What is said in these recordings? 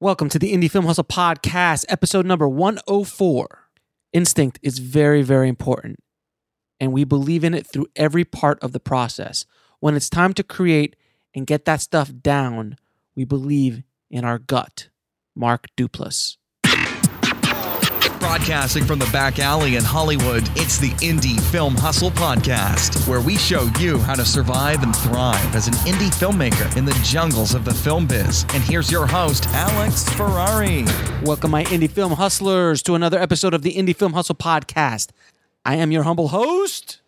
Welcome to the Indie Film Hustle Podcast, episode number 104. Instinct is very, very important, and we believe in it through every part of the process. When it's time to create and get that stuff down, we believe in our gut. Mark Duplass. Broadcasting from the back alley in Hollywood, it's the Indie Film Hustle Podcast, where we show you how to survive and thrive as an indie filmmaker in the jungles of the film biz. And here's your host, Alex Ferrari. Welcome, my indie film hustlers, to another episode of the Indie Film Hustle Podcast. I am your humble host,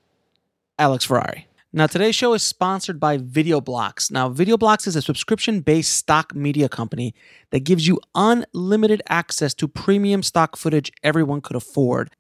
Alex Ferrari. Now, today's show is sponsored by VideoBlocks. Now, VideoBlocks is a subscription based stock media company that gives you unlimited access to premium stock footage everyone could afford.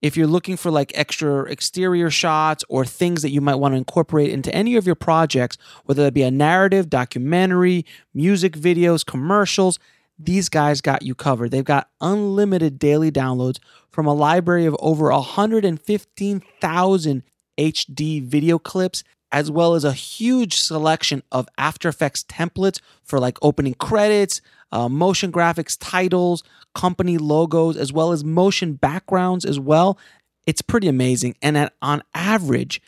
If you're looking for like extra exterior shots or things that you might want to incorporate into any of your projects, whether that be a narrative, documentary, music videos, commercials, these guys got you covered. They've got unlimited daily downloads from a library of over 115,000 HD video clips, as well as a huge selection of After Effects templates for like opening credits, uh, motion graphics titles, company logos, as well as motion backgrounds as well. It's pretty amazing. And at, on average,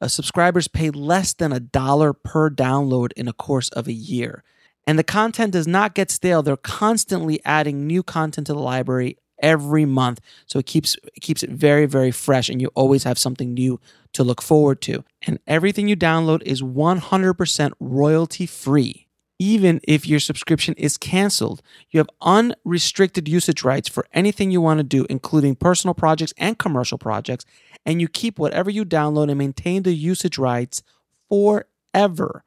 uh, subscribers pay less than a dollar per download in a course of a year. And the content does not get stale. They're constantly adding new content to the library every month. So it keeps it keeps it very very fresh and you always have something new to look forward to. And everything you download is 100% royalty free. Even if your subscription is canceled, you have unrestricted usage rights for anything you want to do, including personal projects and commercial projects, and you keep whatever you download and maintain the usage rights forever.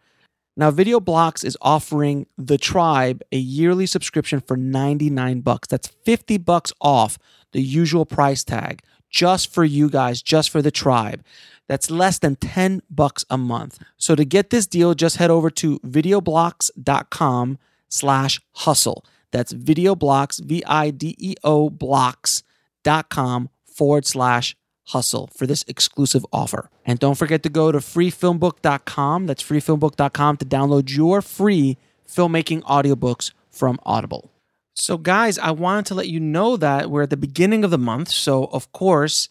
Now, Video Blocks is offering The Tribe a yearly subscription for 99 bucks. That's 50 bucks off the usual price tag just for you guys, just for The Tribe. That's less than 10 bucks a month. So to get this deal, just head over to videoblocks.com slash hustle. That's videoblocks, V-I-D-E-O blocks.com forward slash hustle for this exclusive offer. And don't forget to go to freefilmbook.com. That's freefilmbook.com to download your free filmmaking audiobooks from Audible. So, guys, I wanted to let you know that we're at the beginning of the month. So, of course,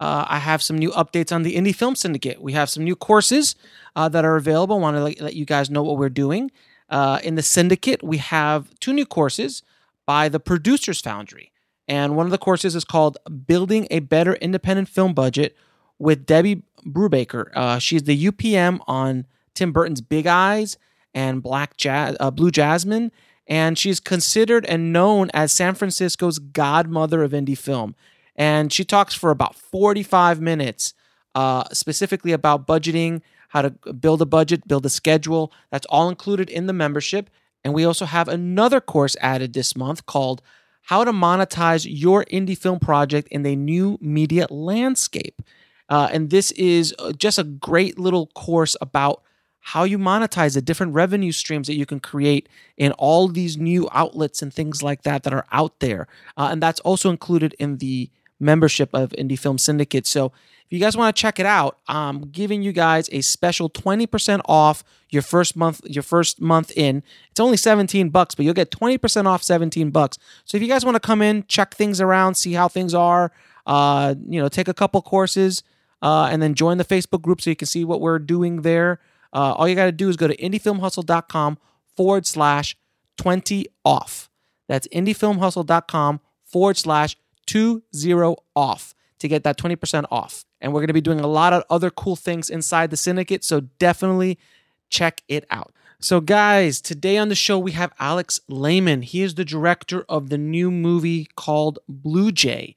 uh, I have some new updates on the Indie Film Syndicate. We have some new courses uh, that are available. I want to let, you guys know what we're doing. Uh, in the Syndicate, we have two new courses by the Producers Foundry. And one of the courses is called Building a Better Independent Film Budget with Debbie Brubaker. Uh, she's the UPM on Tim Burton's Big Eyes and Black uh, Blue Jasmine. And she's considered and known as San Francisco's godmother of indie film. And she talks for about 45 minutes, uh, specifically about budgeting, how to build a budget, build a schedule. That's all included in the membership. And we also have another course added this month called how to monetize your indie film project in the new media landscape. Uh, and this is uh, just a great little course about how you monetize the different revenue streams that you can create in all these new outlets and things like that that are out there. Uh, and that's also included in the membership of Indie Film Syndicate. So if you guys want to check it out, I'm giving you guys a special 20% off your first month your first month in. It's only 17 bucks, but you'll get 20% off 17 bucks. So if you guys want to come in, check things around, see how things are, uh, you know, take a couple courses, uh, and then join the Facebook group so you can see what we're doing there. Uh, all you got to do is go to indiefilmhustle.com forward slash 20 off. That's indiefilmhustle.com forward slash two zero off to get that 20% off. And we're going to be doing a lot of other cool things inside the syndicate. So definitely check it out. So, guys, today on the show we have Alex Lehmann. He is the director of the new movie called Blue Jay.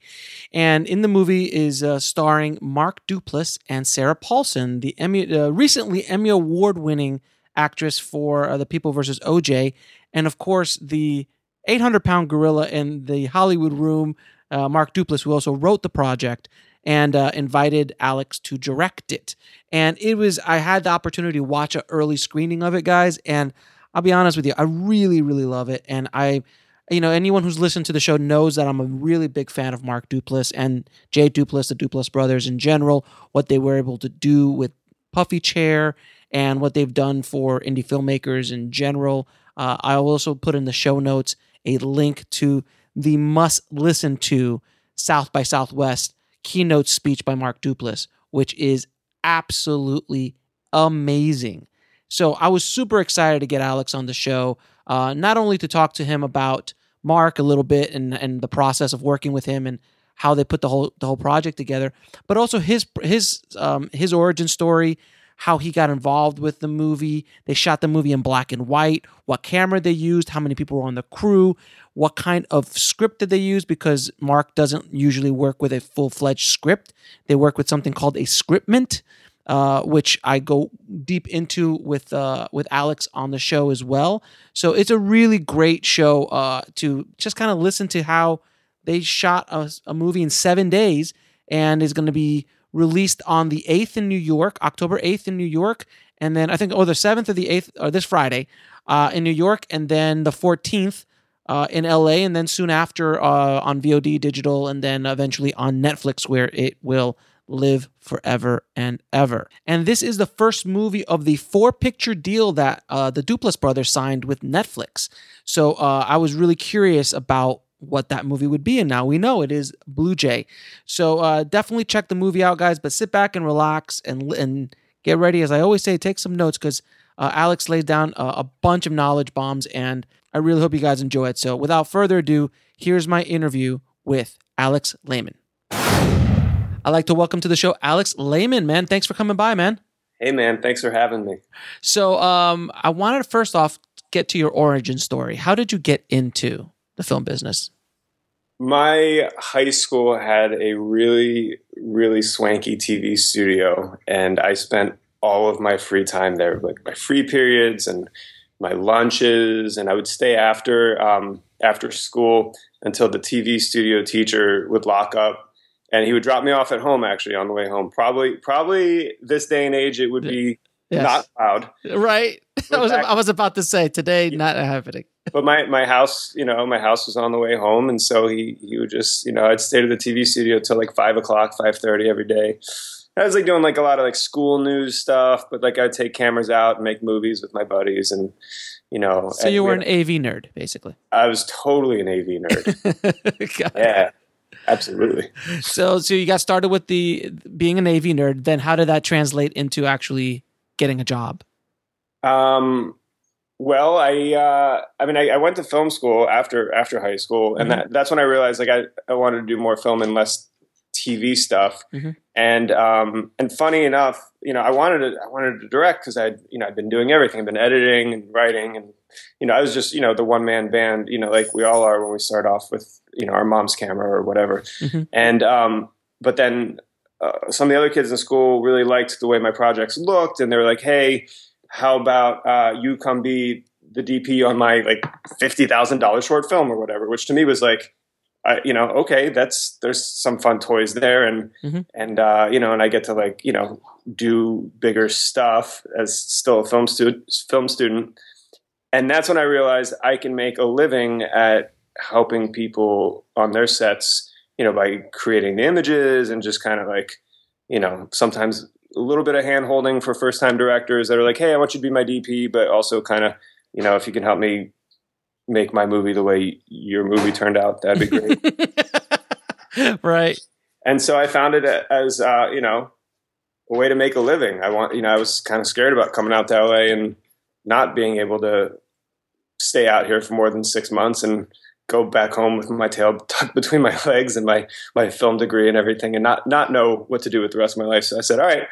And in the movie is uh, starring Mark Duplass and Sarah Paulson, the Emmy, uh, recently Emmy Award winning actress for uh, The People versus OJ. And of course, the 800 pound gorilla in the Hollywood room, uh, Mark Duplass, who also wrote the project and uh, invited Alex to direct it. And it was, I had the opportunity to watch an early screening of it, guys. And I'll be honest with you, I really, really love it. And I, you know, anyone who's listened to the show knows that I'm a really big fan of Mark Duplass and Jay Duplass, the Duplass brothers in general, what they were able to do with Puffy Chair and what they've done for indie filmmakers in general. Uh, I'll also put in the show notes a link to the must listen to South by Southwest keynote speech by Mark Duplass, which is absolutely amazing. So I was super excited to get Alex on the show, uh, not only to talk to him about Mark a little bit and, and the process of working with him and how they put the whole the whole project together, but also his his um, his origin story, how he got involved with the movie. They shot the movie in black and white, what camera they used, how many people were on the crew, what kind of script did they use because Mark doesn't usually work with a full-fledged script. They work with something called a scriptment. Uh, which I go deep into with uh, with Alex on the show as well. So it's a really great show uh, to just kind of listen to how they shot a, a movie in seven days and is going to be released on the 8th in New York, October 8th in New York. And then I think, oh, the 7th or the 8th, or this Friday uh, in New York. And then the 14th uh, in LA. And then soon after uh, on VOD digital. And then eventually on Netflix, where it will live forever and ever. And this is the first movie of the four picture deal that uh, the Duplass brothers signed with Netflix. So uh, I was really curious about what that movie would be. And now we know it is Blue Jay. So uh, definitely check the movie out, guys. But sit back and relax and and get ready. As I always say, take some notes because uh, Alex lays down a, a bunch of knowledge bombs, and I really hope you guys enjoy it. So without further ado, here's my interview with Alex Lehmann. I'd like to welcome to the show Alex Lehmann, man. Thanks for coming by, man. Hey, man. Thanks for having me. So um, I wanted to first off get to your origin story. How did you get into the film business? My high school had a really, really swanky TV studio, and I spent all of my free time there, like my free periods and my lunches, and I would stay after um, after school until the TV studio teacher would lock up, and he would drop me off at home. Actually, on the way home, probably probably this day and age, it would be yes. not loud, right? I was, I was about to say today, not happening but my, my house, you know, my house was on the way home, and so he he would just, you know, I'd stay to the TV studio till like five o'clock, five thirty every day. I was like doing like a lot of like school news stuff, but like I'd take cameras out and make movies with my buddies, and you know. So you were an AV nerd, basically. I was totally an AV nerd. yeah. Absolutely. So, so you got started with the being an AV nerd. Then, how did that translate into actually getting a job? Um, well, I uh, I mean, I, I, went to film school after after high school, and mm-hmm. that, that's when I realized like I, I wanted to do more film and less TV stuff. Mm-hmm. And um, and funny enough, you know, I wanted to I wanted to direct because I'd you know I'd been doing everything, I'd been editing and writing, and you know I was just you know the one man band, you know, like we all are when we start off with you know our mom's camera or whatever. Mm-hmm. And um, but then uh, some of the other kids in school really liked the way my projects looked, and they were like, hey how about uh, you come be the DP on my like fifty thousand dollars short film or whatever? Which to me was like, uh, you know, okay, that's there's some fun toys there, and mm-hmm. and uh, you know, and I get to like you know do bigger stuff as still a film student, film student, and that's when I realized I can make a living at helping people on their sets, you know, by creating the images and just kind of like, you know, sometimes a little bit of hand holding for first time directors that are like, hey, I want you to be my DP, but also kind of, you know, if you can help me make my movie the way your movie turned out, that'd be great. right. And so I found it as, uh, you know, a way to make a living. I want, you know, I was kind of scared about coming out to LA and not being able to stay out here for more than six months and go back home with my tail tucked between my legs and my my film degree and everything, and not not know what to do with the rest of my life. So I said, all right,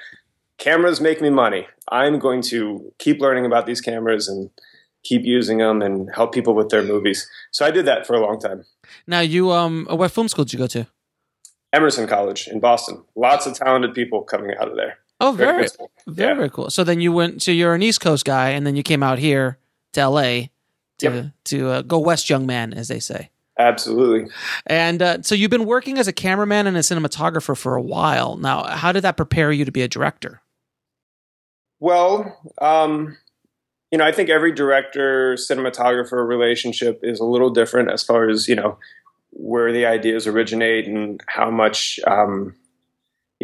cameras make me money. I'm going to keep learning about these cameras and keep using them and help people with their movies. So I did that for a long time. Now you um what film school did you go to? Emerson College in Boston. Lots of talented people coming out of there. Oh, very, very, very, yeah. very cool. So then you went. So you're an East Coast guy, and then you came out here to LA to yep. to uh, go west, young man, as they say. Absolutely. And uh, so you've been working as a cameraman and a cinematographer for a while now. How did that prepare you to be a director? Well, um, you know, I think every director cinematographer relationship is a little different as far as you know where the ideas originate and how much um,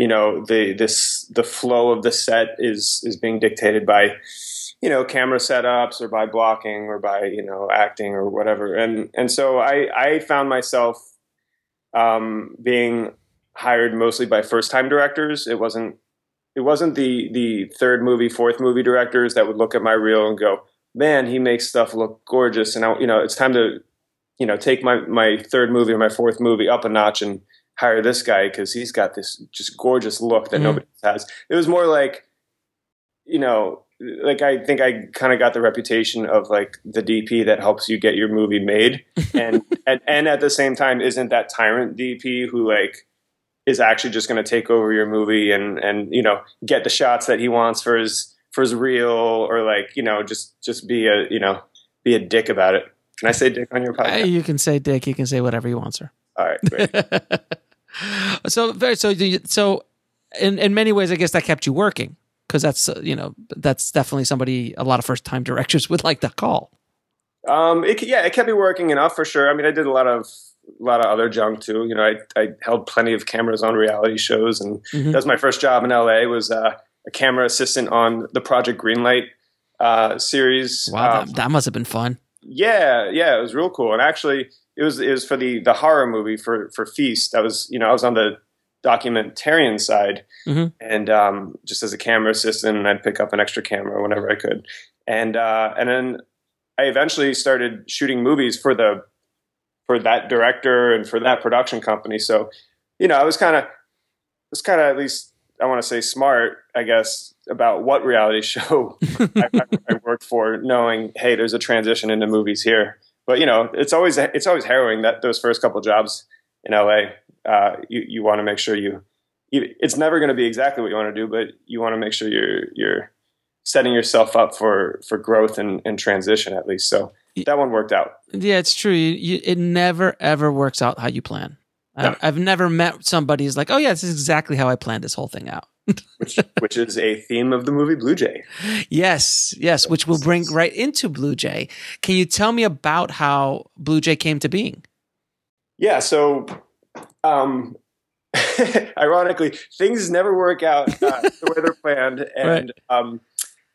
you know the this the flow of the set is is being dictated by you know camera setups or by blocking or by you know acting or whatever. And and so i i found myself um, being hired mostly by first time directors. It wasn't it wasn't the the third movie fourth movie directors that would look at my reel and go man he makes stuff look gorgeous. And I, you know it's time to you know take my my third movie or my fourth movie up a notch and hire this guy because he's got this just gorgeous look that mm-hmm. nobody has it was more like you know like I think I kind of got the reputation of like the DP that helps you get your movie made, and and, and at the same time isn't that tyrant DP who like is actually just going to take over your movie and and you know get the shots that he wants for his for his reel or like you know just just be a you know be a dick about it. Can I say dick on your podcast? You can say dick. You can say whatever you want, sir. All right. Great. so very so so in in many ways, I guess that kept you working because that's uh, you know that's definitely somebody a lot of first time directors would like to call. Um, it, yeah, it kept me working enough for sure. I mean, I did a lot of a lot of other junk too. You know, I, I held plenty of cameras on reality shows, and mm-hmm. that was my first job in LA. Was uh, a camera assistant on the Project Greenlight uh, series. Wow, um, that, that must have been fun. Yeah, yeah, it was real cool. And actually, it was it was for the the horror movie for for Feast. I was you know I was on the documentarian side, mm-hmm. and um, just as a camera assistant, I'd pick up an extra camera whenever I could, and uh, and then I eventually started shooting movies for the for that director and for that production company. So, you know, I was kind of was kind of at least I want to say smart, I guess, about what reality show I, I, worked for, knowing hey, there's a transition into movies here. But you know, it's always it's always harrowing that those first couple jobs in LA uh, you you want to make sure you, you it's never going to be exactly what you want to do, but you want to make sure you're you're setting yourself up for for growth and, and transition at least. So that one worked out. Yeah, it's true. You, you, it never ever works out how you plan. No. I've, I've never met somebody who's like, oh yeah, this is exactly how I planned this whole thing out. Which which is a theme of the movie Blue Jay. Yes, yes, which will bring right into Blue Jay. Can you tell me about how Blue Jay came to being? Yeah, so um, ironically, things never work out uh, the way they're planned, and right. um,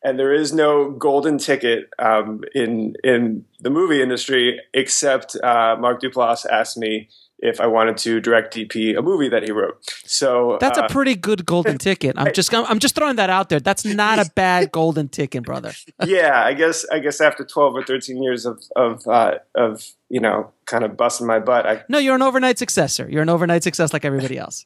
and there is no golden ticket um, in in the movie industry except uh, Mark Duplass asked me if I wanted to direct DP a movie that he wrote. So that's uh, a pretty good golden ticket. I'm just I'm just throwing that out there. That's not a bad golden ticket, brother. yeah, I guess I guess after 12 or 13 years of of uh, of you know kind of busting my butt. I, no, you're an overnight successor. You're an overnight success like everybody else.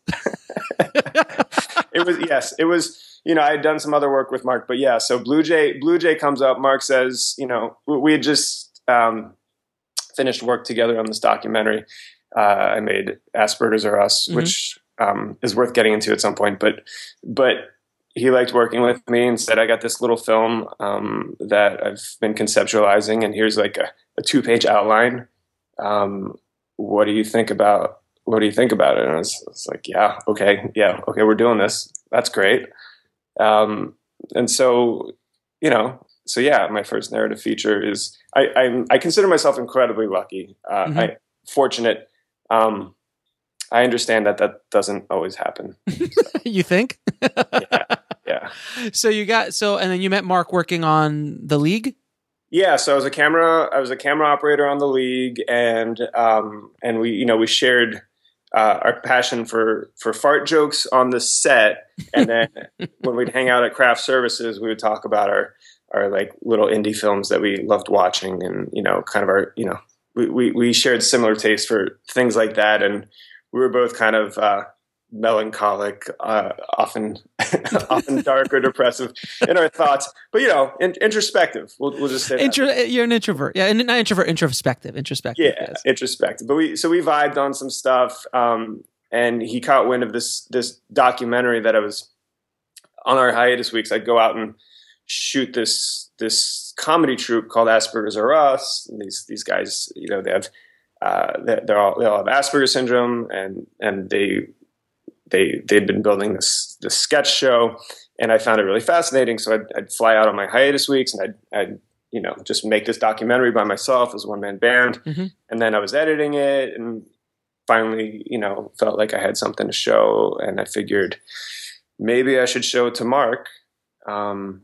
it was yes, it was. You know, I had done some other work with Mark, but yeah. So Blue Jay, Blue Jay comes up. Mark says, you know, we had just um, finished work together on this documentary, uh, I made Asperger's Are Us, mm-hmm. which um, is worth getting into at some point. But but he liked working with me and said, "I got this little film um, that I've been conceptualizing, and here's like a, a two page outline. Um, what do you think about? What do you think about it?" And I was, I was, like, "Yeah, okay, yeah, okay, we're doing this. That's great." Um, and so, you know, so yeah, my first narrative feature is I I'm, i consider myself incredibly lucky. Uh, mm-hmm. I fortunate um, I understand that that doesn't always happen. So. you think? yeah, yeah. So you got so, and then you met Mark working on the league. Yeah, so I was a camera. I was a camera operator on the league, and um, and we, you know, we shared uh, our passion for for fart jokes on the set, and then when we'd hang out at craft services, we would talk about our our like little indie films that we loved watching, and you know, kind of our you know we, we, we shared similar tastes for things like that, and we were both kind of uh, melancholic, uh, often often dark or depressive in our thoughts, but you know, in, introspective. We'll, we'll just say Intro, you're an introvert, yeah, and not introvert, introspective, introspective. Yeah, yes. introspective. But we so we vibed on some stuff, um, and he caught wind of this this documentary that I was on our hiatus weeks. I'd go out and shoot this this comedy troupe called Asperger's Are Us. And these these guys, you know, they have uh, they're all they all have Asperger's syndrome, and and they they they'd been building this this sketch show, and I found it really fascinating. So I'd, I'd fly out on my hiatus weeks, and I'd, I'd you know just make this documentary by myself as one man band, mm-hmm. and then I was editing it, and finally you know felt like I had something to show, and I figured maybe I should show it to Mark. Um,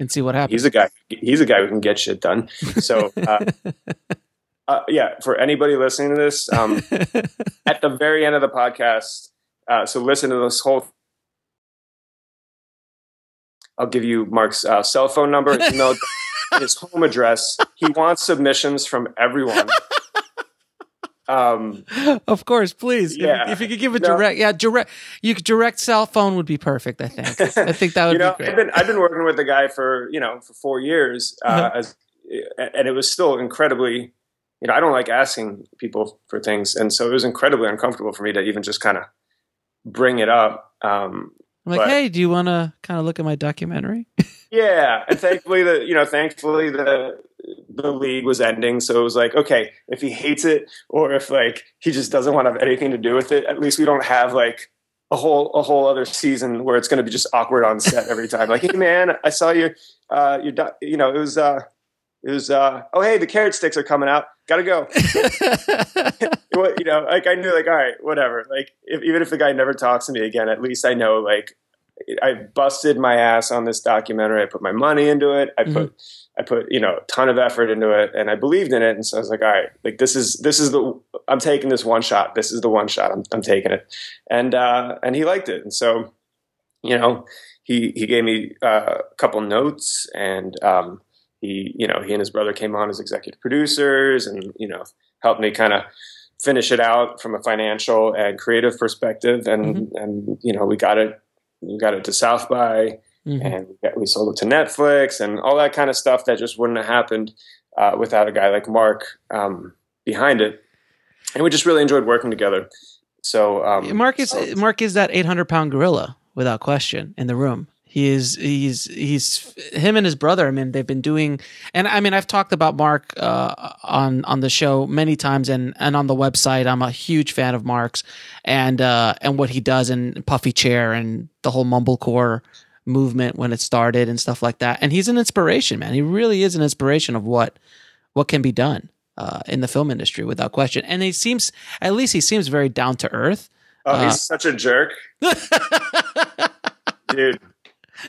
and see what happens. He's a guy. He's a guy who can get shit done. So uh, uh, yeah, for anybody listening to this, um, at the very end of the podcast, uh, so listen to this whole. I'll give you Mark's uh, cell phone number, email, his home address. He wants submissions from everyone. Um, of course, please. Yeah. If, if you could give a no. direct, yeah, direct, you could direct cell phone would be perfect. I think. I think that would you know, be great. I've been I've been working with the guy for you know for four years, uh, uh-huh. as, and it was still incredibly you know, I don't like asking people for things, and so it was incredibly uncomfortable for me to even just kind of bring it up. Um, I'm like, but, hey, do you want to kind of look at my documentary? yeah, and thankfully the you know thankfully the the league was ending, so it was like, okay, if he hates it or if like he just doesn't want to have anything to do with it, at least we don't have like a whole a whole other season where it's going to be just awkward on set every time. Like, hey man, I saw you, uh, your you know, it was uh, it was uh, oh hey, the carrot sticks are coming out gotta go. you know, like I knew, like, all right, whatever. Like, if, even if the guy never talks to me again, at least I know, like, I busted my ass on this documentary. I put my money into it. I put, mm-hmm. I put, you know, a ton of effort into it, and I believed in it. And so I was like, all right, like this is this is the I'm taking this one shot. This is the one shot. I'm I'm taking it, and uh, and he liked it. And so, you know, he he gave me uh, a couple notes, and um, he you know he and his brother came on as executive producers and you know helped me kind of finish it out from a financial and creative perspective and mm-hmm. and you know we got it we got it to south by mm-hmm. and we sold it to netflix and all that kind of stuff that just wouldn't have happened uh, without a guy like mark um, behind it and we just really enjoyed working together so um, mark is so, mark is that 800 pound gorilla without question in the room he is he's he's him and his brother. I mean, they've been doing, and I mean, I've talked about Mark uh, on on the show many times, and and on the website. I'm a huge fan of Mark's, and uh, and what he does in Puffy Chair and the whole mumblecore movement when it started and stuff like that. And he's an inspiration, man. He really is an inspiration of what what can be done uh, in the film industry without question. And he seems, at least he seems very down to earth. Oh, he's uh, such a jerk, dude.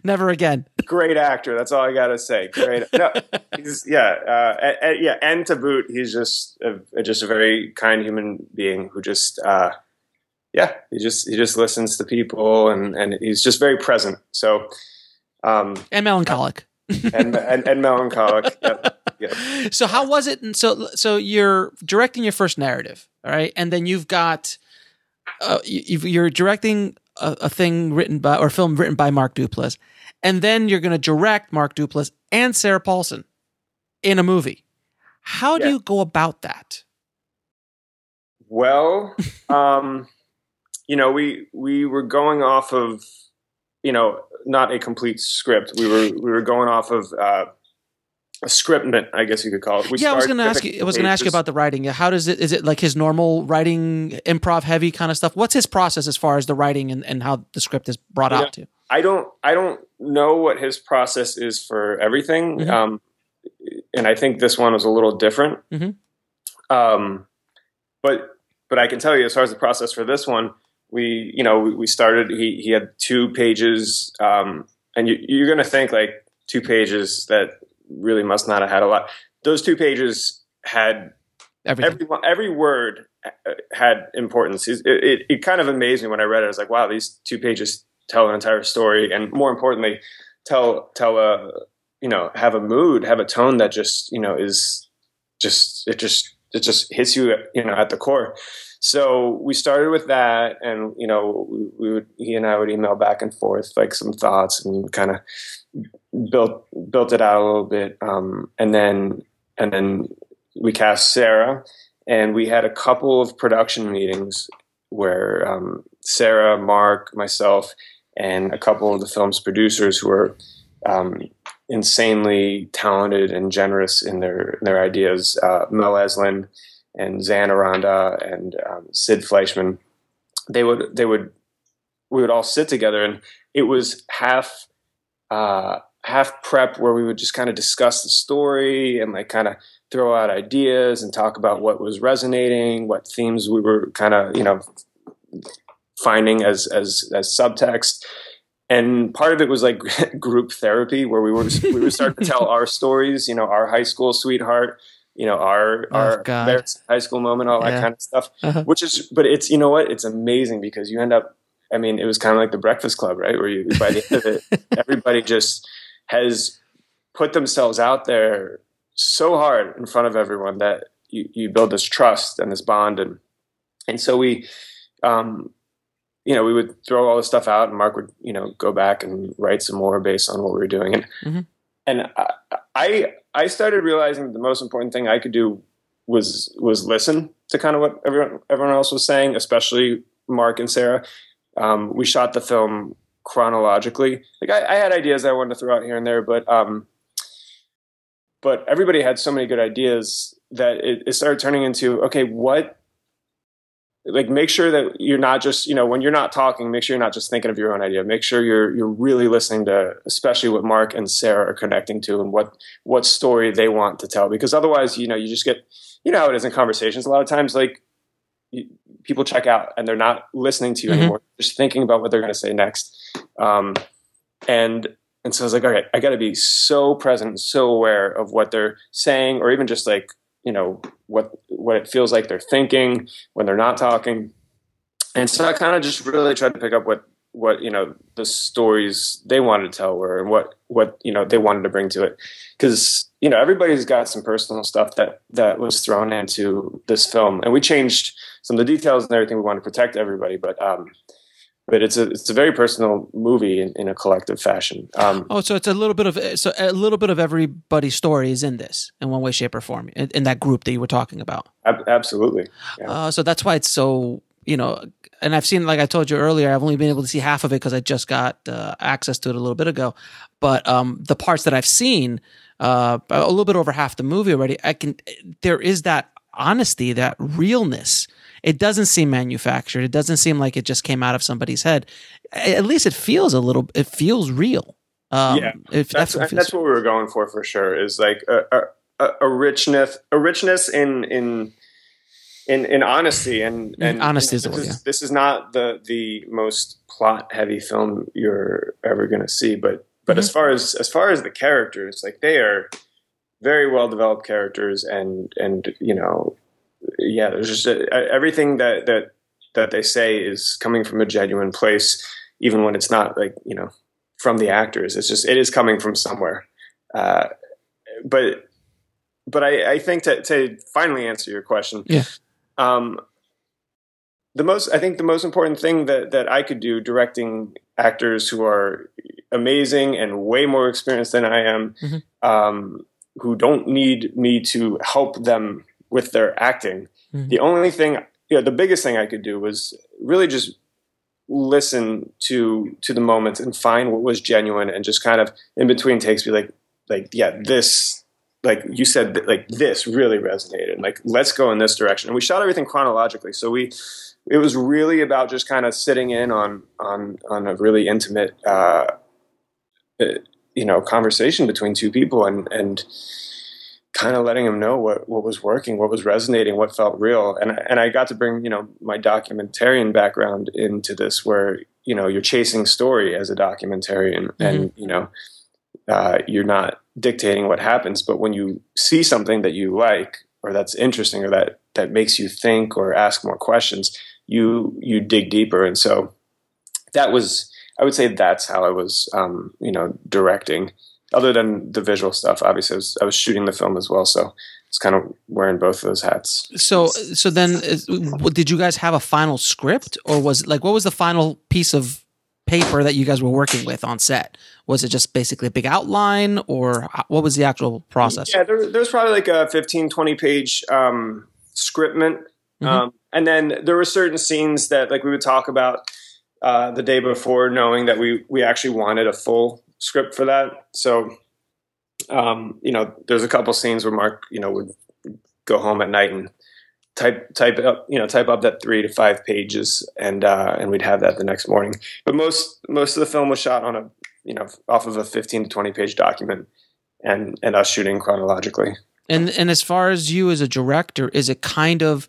Never again. Great actor. That's all I gotta say. Great. No, he's yeah, uh, and, yeah, and to boot, he's just a, just a very kind human being who just uh, yeah, he just he just listens to people and and he's just very present. So um, and melancholic. and, and, and melancholic. Yep. Yep. So how was it? So so you're directing your first narrative, all right, and then you've got uh, you, are directing a, a, thing written by or film written by Mark Duplass, and then you're going to direct Mark Duplass and Sarah Paulson in a movie. How do yeah. you go about that? Well, um, you know, we we were going off of, you know, not a complete script. We were we were going off of uh, scriptment, I guess you could call it. We yeah, I was going to ask you. I was going to ask you about the writing. How does it? Is it like his normal writing, improv heavy kind of stuff? What's his process as far as the writing and, and how the script is brought out to? I don't. I don't know what his process is for everything. Mm-hmm. Um, and I think this one was a little different. Mm-hmm. Um, but but I can tell you, as far as the process for this one, we you know we, we started. He he had two pages, um, and you, you're going to think like two pages that really must not have had a lot. Those two pages had Everything. every every word uh, had importance. It, it, it, kind of amazed me when I read it. I was like, wow, these two pages tell an entire story, and more importantly, tell tell a you know have a mood, have a tone that just you know is just it just it just hits you you know at the core. So we started with that, and you know, we, would he and I would email back and forth like some thoughts and kind of built built it out a little bit, um, and then and then we cast Sarah, and we had a couple of production meetings where um, Sarah, Mark, myself, and a couple of the film's producers who were um, insanely talented and generous in their in their ideas. Uh, Mel Eslyn and Xan Aranda and um, Sid Fleischman. They would they would we would all sit together, and it was half uh, half prep where we would just kind of discuss the story and like kind of throw out ideas and talk about what was resonating, what themes we were kind of you know finding as as as subtext and part of it was like group therapy where we were we would start to tell our stories you know our high school sweetheart you know our oh, our high school moment all yeah. that kind of stuff uh-huh. which is but it's you know what it's amazing because you end up i mean it was kind of like the breakfast club right where you by the end of it everybody just has put themselves out there so hard in front of everyone that you, you build this trust and this bond and and so we um you know, we would throw all this stuff out, and Mark would, you know, go back and write some more based on what we were doing. And mm-hmm. and I I started realizing that the most important thing I could do was was listen to kind of what everyone everyone else was saying, especially Mark and Sarah. Um, we shot the film chronologically. Like I, I, had ideas I wanted to throw out here and there, but um, but everybody had so many good ideas that it, it started turning into okay, what like make sure that you're not just you know when you're not talking make sure you're not just thinking of your own idea. Make sure you're you're really listening to especially what mark and sarah are connecting to and what what story they want to tell. Because otherwise you know you just get you know how it is in conversations. A lot of times like you, people check out and they're not listening to you mm-hmm. anymore. Just thinking about what they're going to say next. Um, and and so i was like okay i got to be so present so aware of what they're saying or even just like you know what what it feels like they're thinking when they're not talking. And so i kind of just really tried to pick up what what you know the stories they wanted to tell were and what what you know they wanted to bring to it. Because you know everybody's got some personal stuff that that was thrown into this film. And we changed some of the details and everything. We want to protect everybody but um but it's a it's a very personal movie in, in a collective fashion. Um, oh, so it's a little bit of so a little bit of everybody's story is in this in one way, shape, or form in, in that group that you were talking about. Ab- absolutely. Yeah. Uh, so that's why it's so you know, and I've seen like I told you earlier, I've only been able to see half of it because I just got uh, access to it a little bit ago. But um, the parts that I've seen, uh, a little bit over half the movie already, I can there is that honesty, that realness it doesn't seem manufactured. It doesn't seem like it just came out of somebody's head. At least it feels a little. It feels real. Um, yeah, that's, that's, that's what we were going for for sure. Is like a, a, a richness, a richness in in in in honesty and mm-hmm. and honesty is this, is, this is not the the most plot heavy film you're ever going to see, but but mm-hmm. as far as as far as the characters, like they are very well developed characters and and you know yeah, there's just a, everything that that that they say is coming from a genuine place, even when it's not like you know from the actors. It's just it is coming from somewhere. Uh, but but I, I think to, to finally answer your question, yeah. Um, the most I think the most important thing that that I could do directing actors who are amazing and way more experienced than I am, mm-hmm. um, who don't need me to help them with their acting. Mm-hmm. The only thing, you know, the biggest thing I could do was really just listen to to the moments and find what was genuine and just kind of in between takes be like like yeah this like you said like this really resonated like let's go in this direction and we shot everything chronologically so we it was really about just kind of sitting in on on on a really intimate uh, uh you know conversation between two people and and kind of letting him know what, what was working, what was resonating, what felt real. And, and I got to bring, you know, my documentarian background into this where, you know, you're chasing story as a documentarian mm-hmm. and, you know, uh, you're not dictating what happens, but when you see something that you like or that's interesting or that, that makes you think or ask more questions, you, you dig deeper. And so that was, I would say that's how I was, um, you know, directing other than the visual stuff, obviously I was, I was, shooting the film as well. So, it's kind of wearing both of those hats. So, so then, did you guys have a final script, or was like what was the final piece of paper that you guys were working with on set? Was it just basically a big outline, or what was the actual process? Yeah, there, there was probably like a 15, 20 page um, scriptment, mm-hmm. um, and then there were certain scenes that like we would talk about uh, the day before, knowing that we we actually wanted a full script for that. So um, you know, there's a couple scenes where Mark, you know, would go home at night and type type up, you know, type up that three to five pages, and uh, and we'd have that the next morning. But most most of the film was shot on a, you know, off of a 15 to 20 page document, and and us shooting chronologically. And and as far as you as a director, is it kind of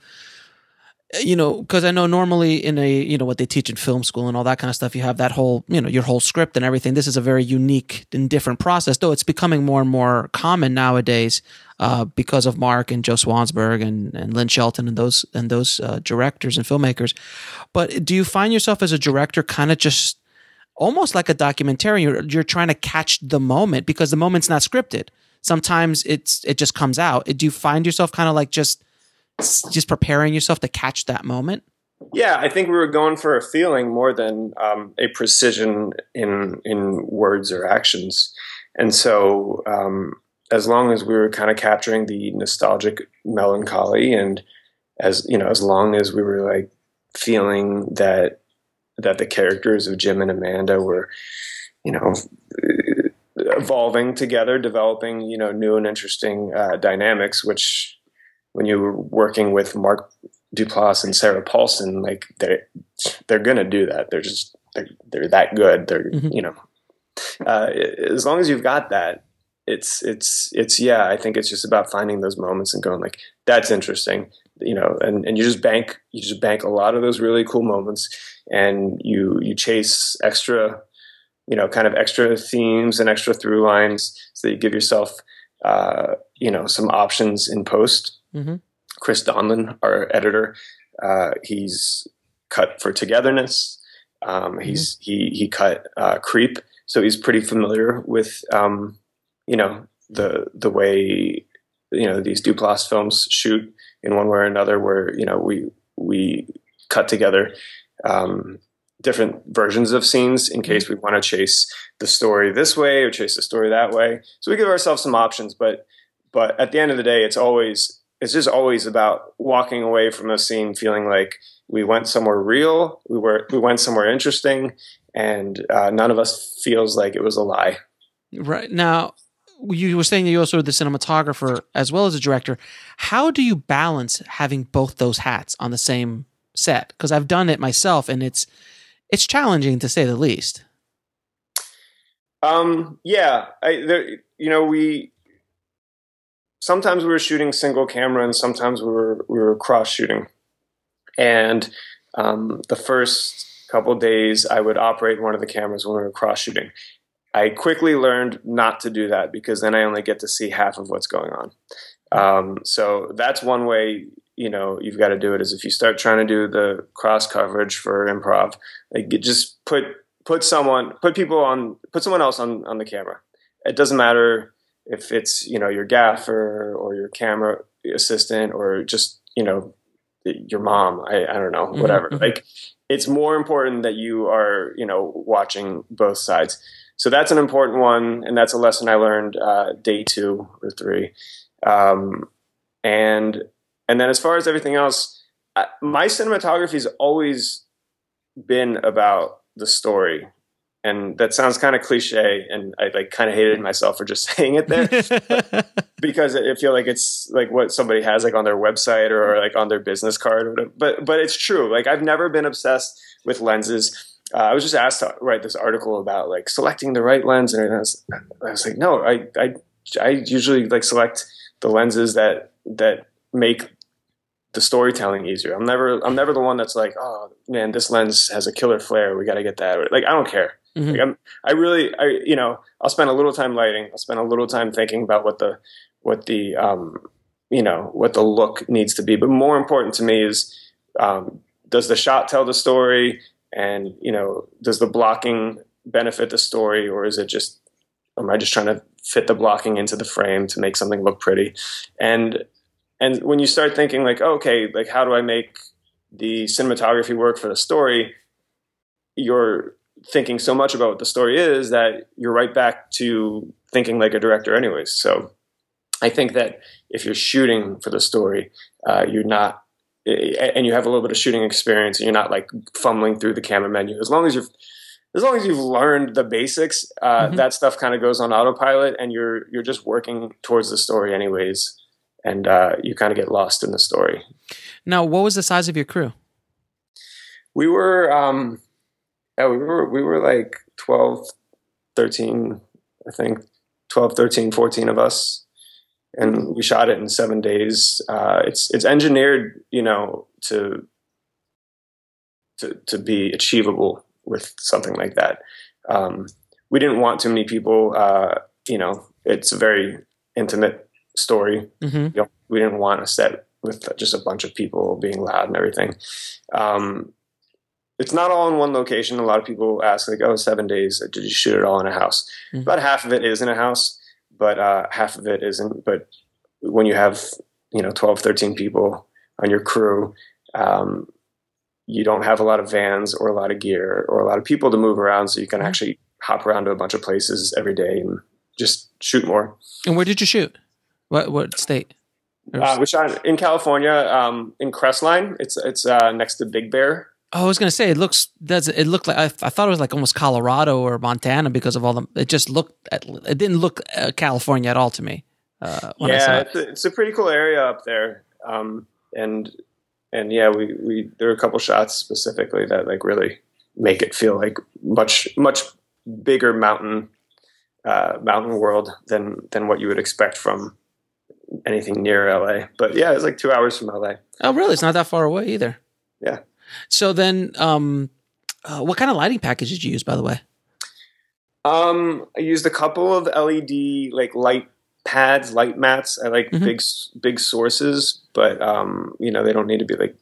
you know, because I know normally in a, you know, what they teach in film school and all that kind of stuff, you have that whole, you know, your whole script and everything. This is a very unique and different process, though it's becoming more and more common nowadays uh, because of Mark and Joe Swanberg and, and Lynn Shelton and those and those uh, directors and filmmakers. But do you find yourself as a director kind of just almost like a documentarian? You're, you're trying to catch the moment because the moment's not scripted. Sometimes it's it just comes out. Do you find yourself kind of like just just preparing yourself to catch that moment? Yeah, I think we were going for a feeling more than um, a precision in in words or actions. And so, um, as long as we were kind of capturing the nostalgic melancholy, and as you know, as long as we were like feeling that that the characters of Jim and Amanda were, you know, evolving together, developing you know new and interesting uh, dynamics, which when you're working with Mark Duplass and Sarah Paulson, like they're they're gonna do that. They're just they're, they're that good. They're mm-hmm. you know, uh, as long as you've got that, it's it's it's yeah. I think it's just about finding those moments and going like that's interesting, you know, and and you just bank you just bank a lot of those really cool moments, and you you chase extra, you know, kind of extra themes and extra through lines so that you give yourself. Uh, you know some options in post Mm-hmm. Chris Donlon, our editor, uh, he's cut for Togetherness. Um, mm-hmm. he's he he cut uh, Creep, so he's pretty familiar with um, you know the the way you know these Duplass films shoot in one way or another, where you know we we cut together um, different versions of scenes in case mm-hmm. we want to chase the story this way or chase the story that way. So we give ourselves some options, but but at the end of the day, it's always it's just always about walking away from a scene feeling like we went somewhere real, we were we went somewhere interesting, and uh, none of us feels like it was a lie. Right now, you were saying that you also the cinematographer as well as a director. How do you balance having both those hats on the same set? Because I've done it myself, and it's it's challenging to say the least. Um. Yeah. I. There, you know. We sometimes we were shooting single camera and sometimes we were we were cross shooting. And um, the first couple days, I would operate one of the cameras when we were cross shooting. I quickly learned not to do that because then I only get to see half of what's going on. Um, so that's one way you know you've got to do it. Is if you start trying to do the cross coverage for improv, like just put put someone put people on put someone else on on the camera. It doesn't matter if it's you know your gaffer or your camera assistant or just you know your mom i, I don't know mm-hmm, whatever. mm-hmm. like it's more important that you are you know watching both sides. So that's an important one and that's a lesson i learned uh, day two or three. Um, and and then as far as everything else I, my cinematography has always been about the story and that sounds kind of cliche and i like kind of hated myself for just saying it there because i feel like it's like what somebody has like on their website or like on their business card or whatever. but but it's true like i've never been obsessed with lenses uh, i was just asked to write this article about like selecting the right lens and I was, I was like no I, I i usually like select the lenses that that make the storytelling easier. I'm never I'm never the one that's like, oh man, this lens has a killer flare. We got to get that. Like I don't care. Mm-hmm. Like I'm, I really, I, you know, I'll spend a little time lighting. I'll spend a little time thinking about what the, what the, um, you know, what the look needs to be. But more important to me is, um, does the shot tell the story? And, you know, does the blocking benefit the story or is it just, am I just trying to fit the blocking into the frame to make something look pretty? And, and when you start thinking like, oh, okay, like how do I make the cinematography work for the story? You're thinking so much about what the story is that you're right back to thinking like a director, anyways. So I think that if you're shooting for the story, uh, you're not, and you have a little bit of shooting experience, and you're not like fumbling through the camera menu. As long as you're, as long as you've learned the basics, uh, Mhm. that stuff kind of goes on autopilot, and you're you're just working towards the story, anyways, and uh, you kind of get lost in the story. Now, what was the size of your crew? We were, um, yeah, we were we were like 12, 13, I think 12, 13, 14 of us. And we shot it in seven days. Uh, it's it's engineered, you know, to to to be achievable with something like that. Um, we didn't want too many people. Uh, you know, it's a very intimate story. Mm-hmm. You know, we didn't want a set with just a bunch of people being loud and everything. Um, it's not all in one location. A lot of people ask, like, "Oh, seven days? Did you shoot it all in a house?" Mhm. About half of it is in a house, but uh, half of it isn't. But when you have, you know, 12, 13 people on your crew, um, you don't have a lot of vans or a lot of gear or a lot of people to move around, so you can Mhm. actually hop around to a bunch of places every day and just shoot more. And where did you shoot? What what state? Uh, we shot in California, um, in Crestline. It's it's uh, next to Big Bear. Oh, I was gonna say it looks. Does it looked like I, I thought it was like almost Colorado or Montana because of all the. It just looked. At, it didn't look uh, California at all to me. Uh, when I saw yeah, it. it's a, it's a pretty cool area up there. Um, and and yeah, we, we there are a couple shots specifically that like really make it feel like much much bigger mountain uh, mountain world than than what you would expect from anything near LA. But yeah, it's like two hours from LA. Oh, really? It's not that far away either. Yeah. So then, um, uh, what kind of lighting package did you use, by the way? Um, I used a couple of LED like light pads, light mats. I like Mhm. big big sources, but um, you know they don't need to be like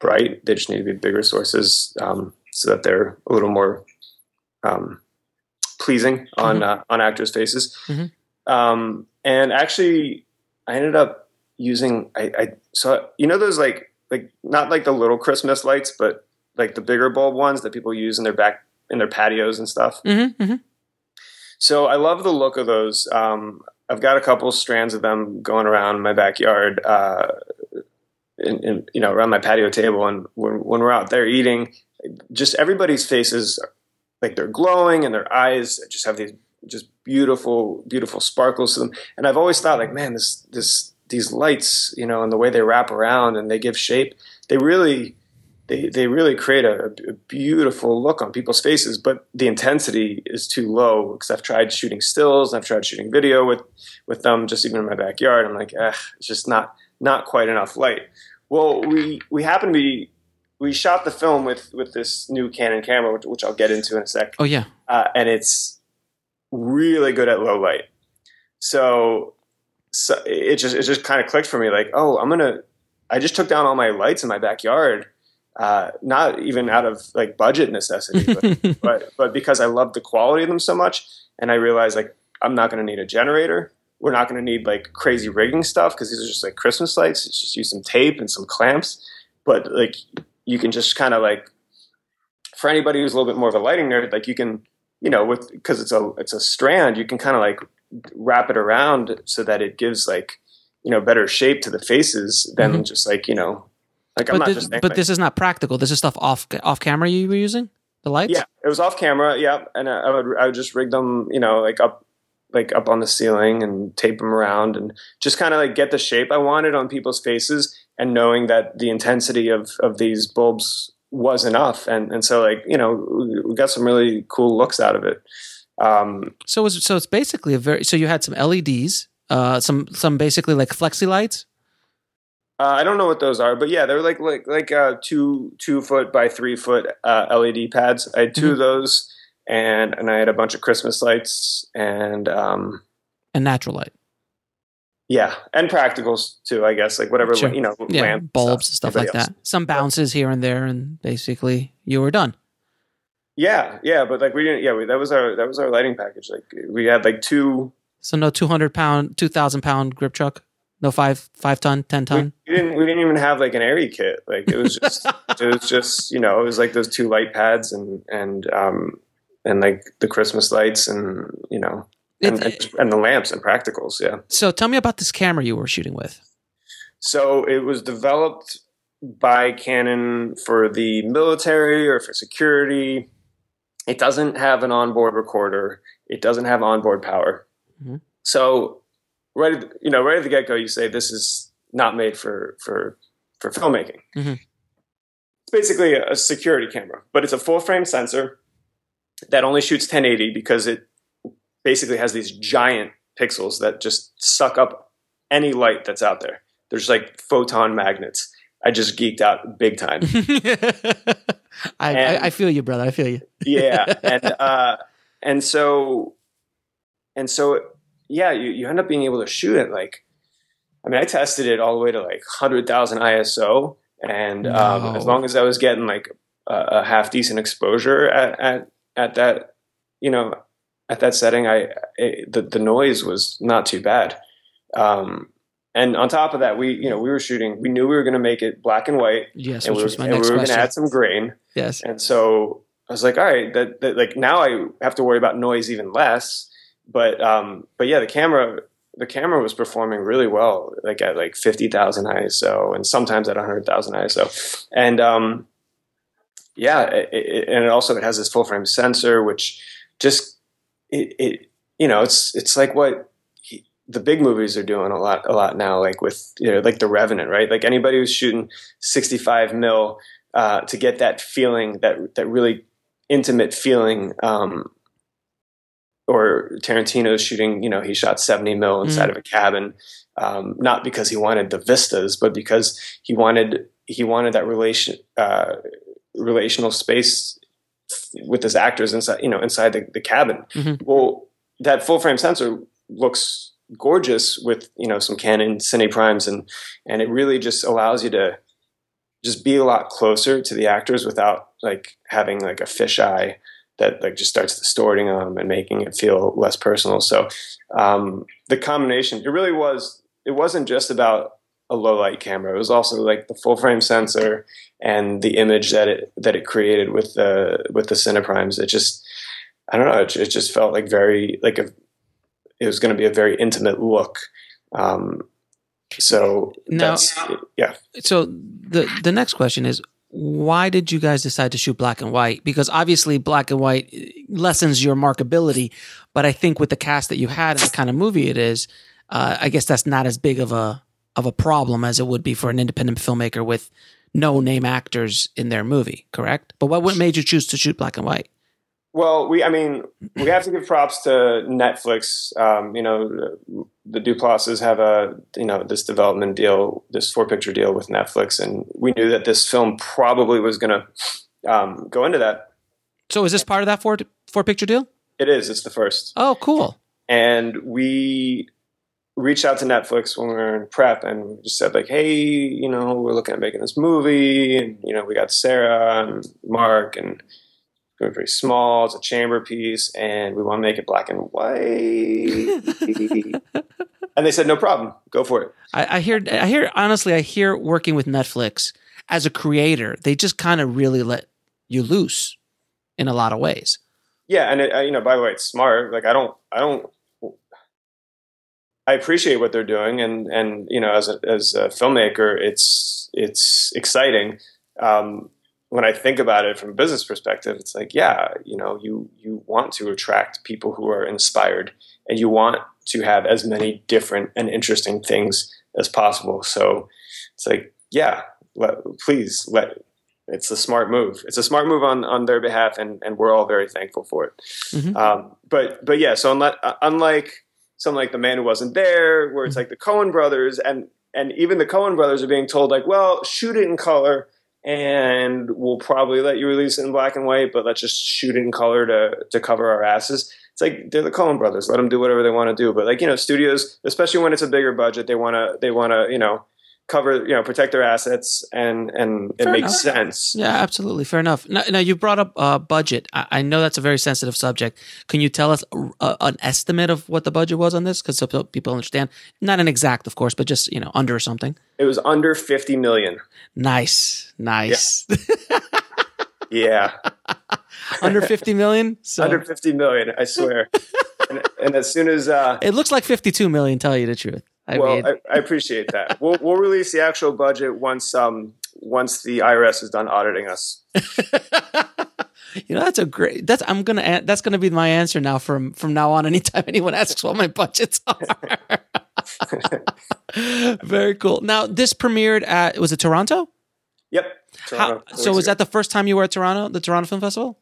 bright. They just need to be bigger sources um, so that they're a little more um, pleasing on uh, on actors' faces. Mhm. Um, and actually, I ended up using I, I so you know those like like not like the little Christmas lights, but like the bigger bulb ones that people use in their back in their patios and stuff. Mm-hmm, mm-hmm. So I love the look of those. Um, I've got a couple strands of them going around my backyard, uh, in, in, you know, around my patio table. And when, when we're out there eating, just everybody's faces, like they're glowing and their eyes just have these just beautiful, beautiful sparkles to them. And I've always thought like, man, this, this, these lights, you know, and the way they wrap around and they give shape, they really, they, they really create a, a beautiful look on people's faces, but the intensity is too low because I've tried shooting stills, I've tried shooting video with, with them, just even in my backyard. I'm like, eh, it's just not not quite enough light. Well, we we happen to be we shot the film with with this new Canon camera, which, which I'll get into in a sec, Oh yeah. uh, and it's really good at low light. So, so it just it just kind of clicked for me, like, oh, I'm gonna. I just took down all my lights in my backyard, uh, not even out of like budget necessity, but, but but because I love the quality of them so much, and I realized like I'm not going to need a generator. We're not going to need like crazy rigging stuff because these are just like Christmas lights. It's just use some tape and some clamps, but like you can just kind of like for anybody who's a little bit more of a lighting nerd, like you can you know with because it's a it's a strand, you can kind of like wrap it around so that it gives like you know better shape to the faces than Mhm. just like you know like I'm But not this, just but like- this is not practical. This is stuff off off camera you were using the lights. Yeah, it was off camera. Yeah, and I I would I would just rig them, you know, like up like up on the ceiling and tape them around and just kind of like get the shape I wanted on people's faces and knowing that the intensity of of these bulbs was enough and and so like you know we got some really cool looks out of it. Um, So it's so it's basically a very so you had some LEDs, uh, some some basically like flexi lights. uh, I don't know what those are, but yeah, they're like like like uh, two two foot by three foot uh, LED pads. I had 2 of those, and and I had a bunch of Christmas lights and. Um, and natural light. Yeah, and practicals too, I guess. Like whatever, Sure. you know, Yeah, bulbs, stuff, like else. that. Some bounces here and there, and basically you were done. Yeah, yeah, but like we didn't. Yeah, we, that was our that was our lighting package. Like we had like two. So no two hundred pound, two thousand pound grip truck. No five five ton, ten ton. We, we, didn't we didn't even have like an ARRI kit. Like it was just it was just you know it was like those two light pads and and um and like the Christmas lights and you know and, and, and the lamps and practicals. Yeah. So tell me about this camera you were shooting with. So it was developed by Canon for the military or for security. It doesn't have an onboard recorder. It doesn't have onboard power. Mm-hmm. So right, at, you know, right at the get go, you say this is not made for for for filmmaking. Mm-hmm. It's basically a security camera, but it's a full frame sensor that only shoots 1080 because it basically has these giant pixels that just suck up any light that's out there. There's like photon magnets. I just geeked out big time. I, and, I, I, feel you, brother. I feel you. yeah, and uh, and so and so yeah, you, you end up being able to shoot it like. I mean, I tested it all the way to like hundred thousand ISO, and um, as long as I was getting like a, a half decent exposure at, at at that, you know, at that setting, I it, the the noise was not too bad. Um, and on top of that, we you know we were shooting. We knew we were going to make it black and white. Yes, and which we was my next we were going to add some grain. Yes, and so I was like, all right, that, that like now I have to worry about noise even less. But um, but yeah, the camera the camera was performing really well, like at like fifty thousand ISO, and sometimes at hundred thousand ISO, and um, yeah, it, it, and it also it has this full frame sensor, which just it, it you know it's it's like what the big movies are doing a lot a lot now like with you know like the revenant right like anybody who's shooting 65 mil uh, to get that feeling that that really intimate feeling um, or Tarantino's shooting you know he shot 70 mil inside mm. of a cabin um, not because he wanted the vistas but because he wanted he wanted that relation uh, relational space with his actors inside you know inside the, the cabin mm-hmm. well that full frame sensor looks gorgeous with you know some Canon cine primes and and it really just allows you to just be a lot closer to the actors without like having like a fisheye that like just starts distorting them and making it feel less personal. So um, the combination, it really was. It wasn't just about a low light camera. It was also like the full frame sensor and the image that it that it created with the with the Cineprimes. It just I don't know. It, it just felt like very like a it was going to be a very intimate look. Um, so now, yeah. So the the next question is why did you guys decide to shoot black and white? Because obviously black and white lessens your markability, but I think with the cast that you had and the kind of movie it is, uh, I guess that's not as big of a of a problem as it would be for an independent filmmaker with no name actors in their movie. Correct? But what what made you choose to shoot black and white? Well, we, I mean, we have to give props to Netflix. Um, you know, the Duplasses have a, you know, this development deal, this four picture deal with Netflix, and we knew that this film probably was going to um, go into that. So, is this part of that four four picture deal? It is. It's the first. Oh, cool. And we reached out to Netflix when we were in prep, and just said like, "Hey, you know, we're looking at making this movie, and you know, we got Sarah and Mark and." It's very small. It's a chamber piece, and we want to make it black and white. and they said, "No problem, go for it." I, I, hear, I hear. Honestly, I hear working with Netflix as a creator, they just kind of really let you loose in a lot of ways. Yeah, and it, you know, by the way, it's smart. Like I don't, I don't. I appreciate what they're doing, and and you know, as a as a filmmaker, it's it's exciting. Um, when I think about it from a business perspective, it's like, yeah, you know, you you want to attract people who are inspired, and you want to have as many different and interesting things as possible. So it's like, yeah, let, please let. It's a smart move. It's a smart move on on their behalf, and and we're all very thankful for it. Mm-hmm. Um, but but yeah, so unlike, unlike something like the man who wasn't there, where it's mm-hmm. like the Coen brothers, and and even the Coen brothers are being told like, well, shoot it in color and we'll probably let you release it in black and white, but let's just shoot it in color to to cover our asses. It's like they're the Coen brothers. Let them do whatever they want to do. But like you know, studios, especially when it's a bigger budget, they want to they want to you know cover, you know, protect their assets, and and it makes enough. sense. Yeah, absolutely. Fair enough. Now, now you brought up uh, budget. I, I know that's a very sensitive subject. Can you tell us uh an estimate of what the budget was on this? Because so people understand, not an exact, of course, but just you know under something. It was under fifty million. Nice, nice. Yeah, under fifty million. So under fifty million. I swear. and, and as soon as uh, it looks like fifty-two million. Tell you the truth. I well, mean, I, I appreciate that. We'll we'll release the actual budget once um once the IRS is done auditing us. you know that's a great. That's I'm gonna. That's gonna be my answer now from from now on. Anytime anyone asks what my budgets are. very cool. Now this premiered at was it Toronto? Yep. Toronto, two so was ago. that the first time you were at Toronto, the Toronto Film Festival?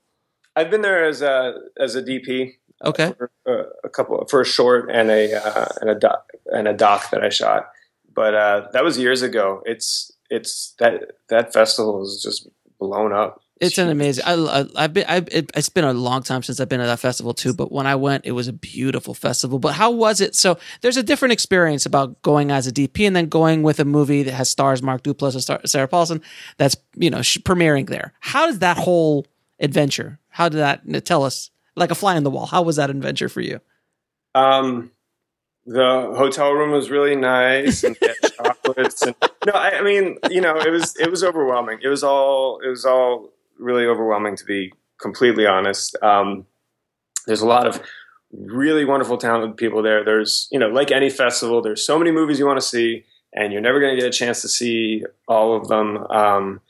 I've been there as a as a DP. Okay. for uh, a couple for a short and a uh, and a doc and a doc that I shot, but uh, that was years ago. It's it's that that festival is just blown up. It's an amazing. I, I, I've been. I, it, it's been a long time since I've been at that festival too. But when I went, it was a beautiful festival. But how was it? So there's a different experience about going as a DP and then going with a movie that has stars Mark Duplass and Sarah Paulson. That's you know premiering there. How does that whole adventure? How did that tell us? Like a fly on the wall. How was that adventure for you? Um, the hotel room was really nice and chocolates and no, I, I mean, you know, it was it was overwhelming. It was all it was all really overwhelming to be completely honest. Um, there's a lot of really wonderful, talented people there. There's you know, like any festival, there's so many movies you want to see, and you're never going to get a chance to see all of them. Um,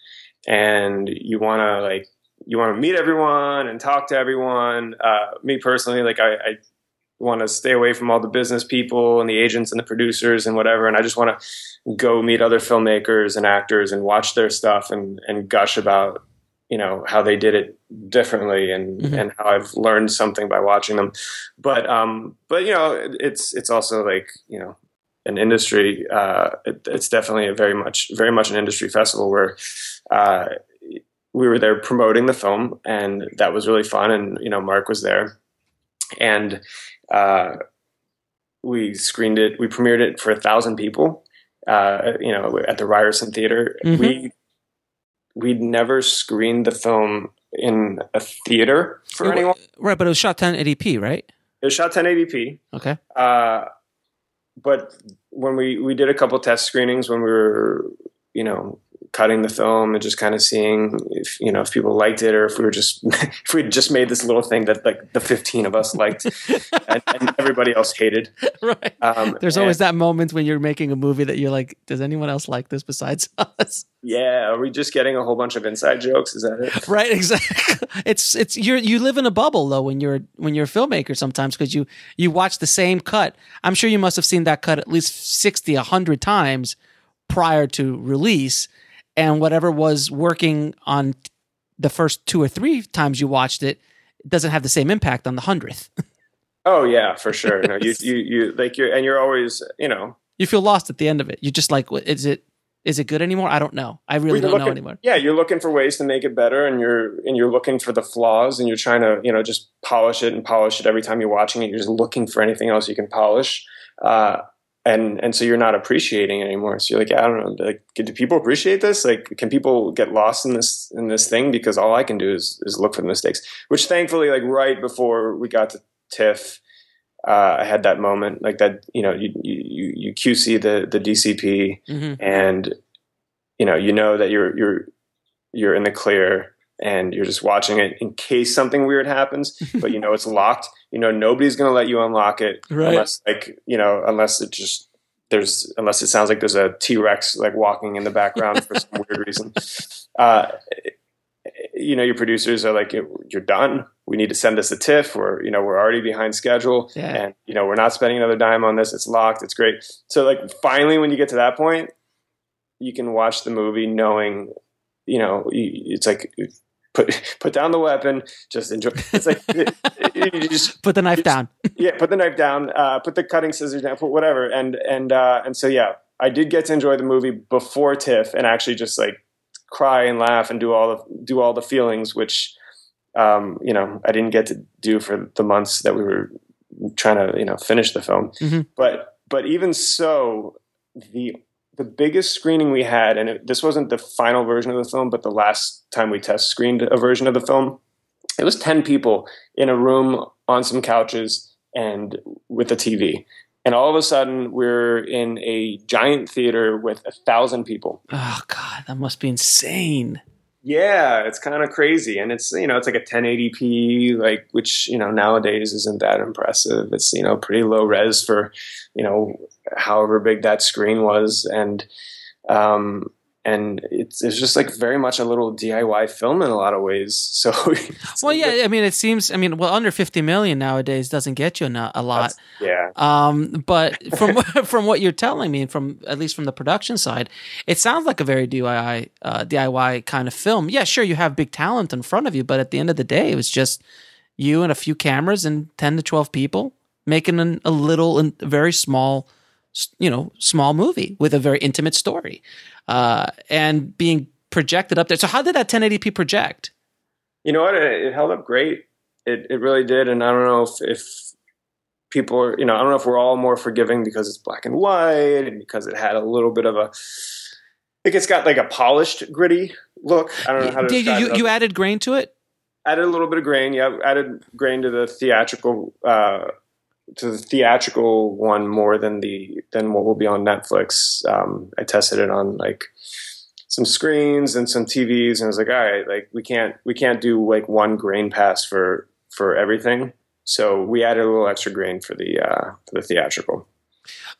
and you want to like you want to meet everyone and talk to everyone. Uh, me personally, like I, I want to stay away from all the business people and the agents and the producers and whatever. And I just want to go meet other filmmakers and actors and watch their stuff and, and gush about, you know, how they did it differently and, Mhm. and how I've learned something by watching them. But, um, but, you know, it- it's, it's also like, you know, an industry, uh, it, it's definitely a very much, very much an industry festival where, uh, we were there promoting the film and that was really fun. And, you know, Mark was there and, uh, we screened it. We premiered it for a thousand people. Uh, you know, at the Ryerson Theater. Mhm. We we'd never screened the film in a theater for It anyone. Right, but it was shot 1080p, right? It was shot 1080p. Okay. Uh, but when we we did a couple test screenings when we were you know cutting the film and just kind of seeing if you know if people liked it or if we were just if we just made this little thing that like the 15 of us liked and, and everybody else hated right. um, There's always that moment when you're making a movie that you're like, does anyone else like this besides us? yeah are we just getting a whole bunch of inside jokes is that it right, exactly. It's it's you you live in a bubble though when you're when you're a filmmaker sometimes because you you watch the same cut. I'm sure you must have seen that cut at least 60 100 times prior to release and whatever was working on the first two or three times you watched it doesn't have the same impact on the 100th. oh yeah for sure no you you you like you're and you're always you know you feel lost at the end of it. You're just like, is it is it good anymore? I don't know. I really Well, don't you're know anymore. Yeah, you're looking for ways to make it better, and you're and you're looking for the flaws, and you're trying to you know just polish it and polish it every time you're watching it. You're just looking for anything else you can polish, uh, and and so you're not appreciating it anymore. So you're like, I don't know, like, do people appreciate this? Like, can people get lost in this in this thing? Because all I can do is is look for the mistakes. Which thankfully, like right before we got to TIFF. Uh, I had that moment, like that. You know, you you you QC the the DCP, hmm and you know you know that you're you're you're in the clear and you're just watching it in case something weird happens but you know it's locked. You know nobody's going to let you unlock it Right. unless like you know unless it just there's unless it sounds like there's a t-rex like walking in the background for some weird reason. Uh you know your producers are like you're done. We need to send this a tiff. Or you know we're already behind schedule Yeah. and you know we're not spending another dime on this. It's locked. It's great. So like finally when you get to that point you can watch the movie knowing you know it's like put put down the weapon just enjoy it's like you just Put the knife It's- down. yeah put the knife down uh, put the cutting scissors down put whatever and and uh, and so yeah i did get to enjoy the movie before tiff and actually just like cry and laugh and do all the do all the feelings which um, you know i didn't get to do for the months that we were trying to you know finish the film Mhm. but but even so the the biggest screening we had, and it, this wasn't the final version of the film, but the last time we test screened a version of the film, it was 10 people in a room on some couches and with a TV. And all of a sudden, we're in a giant theater with a thousand people. Oh God, that must be insane. Yeah, it's kind of crazy, and it's you know it's like a 1080p, like which you know nowadays isn't that impressive. It's you know pretty low res for you know however big that screen was, and um, and it's, it's just like very much a little DIY film in a lot of ways. So, well, yeah, I mean, it seems, I mean, well, under 50 million nowadays doesn't get you a lot. Yeah. Um, but from, from what you're telling me, from at least from the production side, it sounds like a very DIY, uh, DIY kind of film. Yeah, sure. You have big talent in front of you, but at the end of the day, it was just you and a few cameras and 10 to 12 people making an, a little and very small, you know, small movie with a very intimate story uh, and being projected up there. So how did that 1080p project? You know what? It, it held up great. It it really did, and I don't know if if people are, you know, I don't know if we're all more forgiving because it's black and white and because it had a little bit of a like it's got like a polished, gritty look. I don't know how to. Did you you, you added grain to it? Added a little bit of grain. Yeah, added grain to the theatrical uh, to the theatrical one more than the than what will be on Netflix. Um, I tested it on like some screens and some TVs, and I was like, all right, like we can't we can't do like one grain pass for for everything. So we added a little extra grain for the uh, for the theatrical.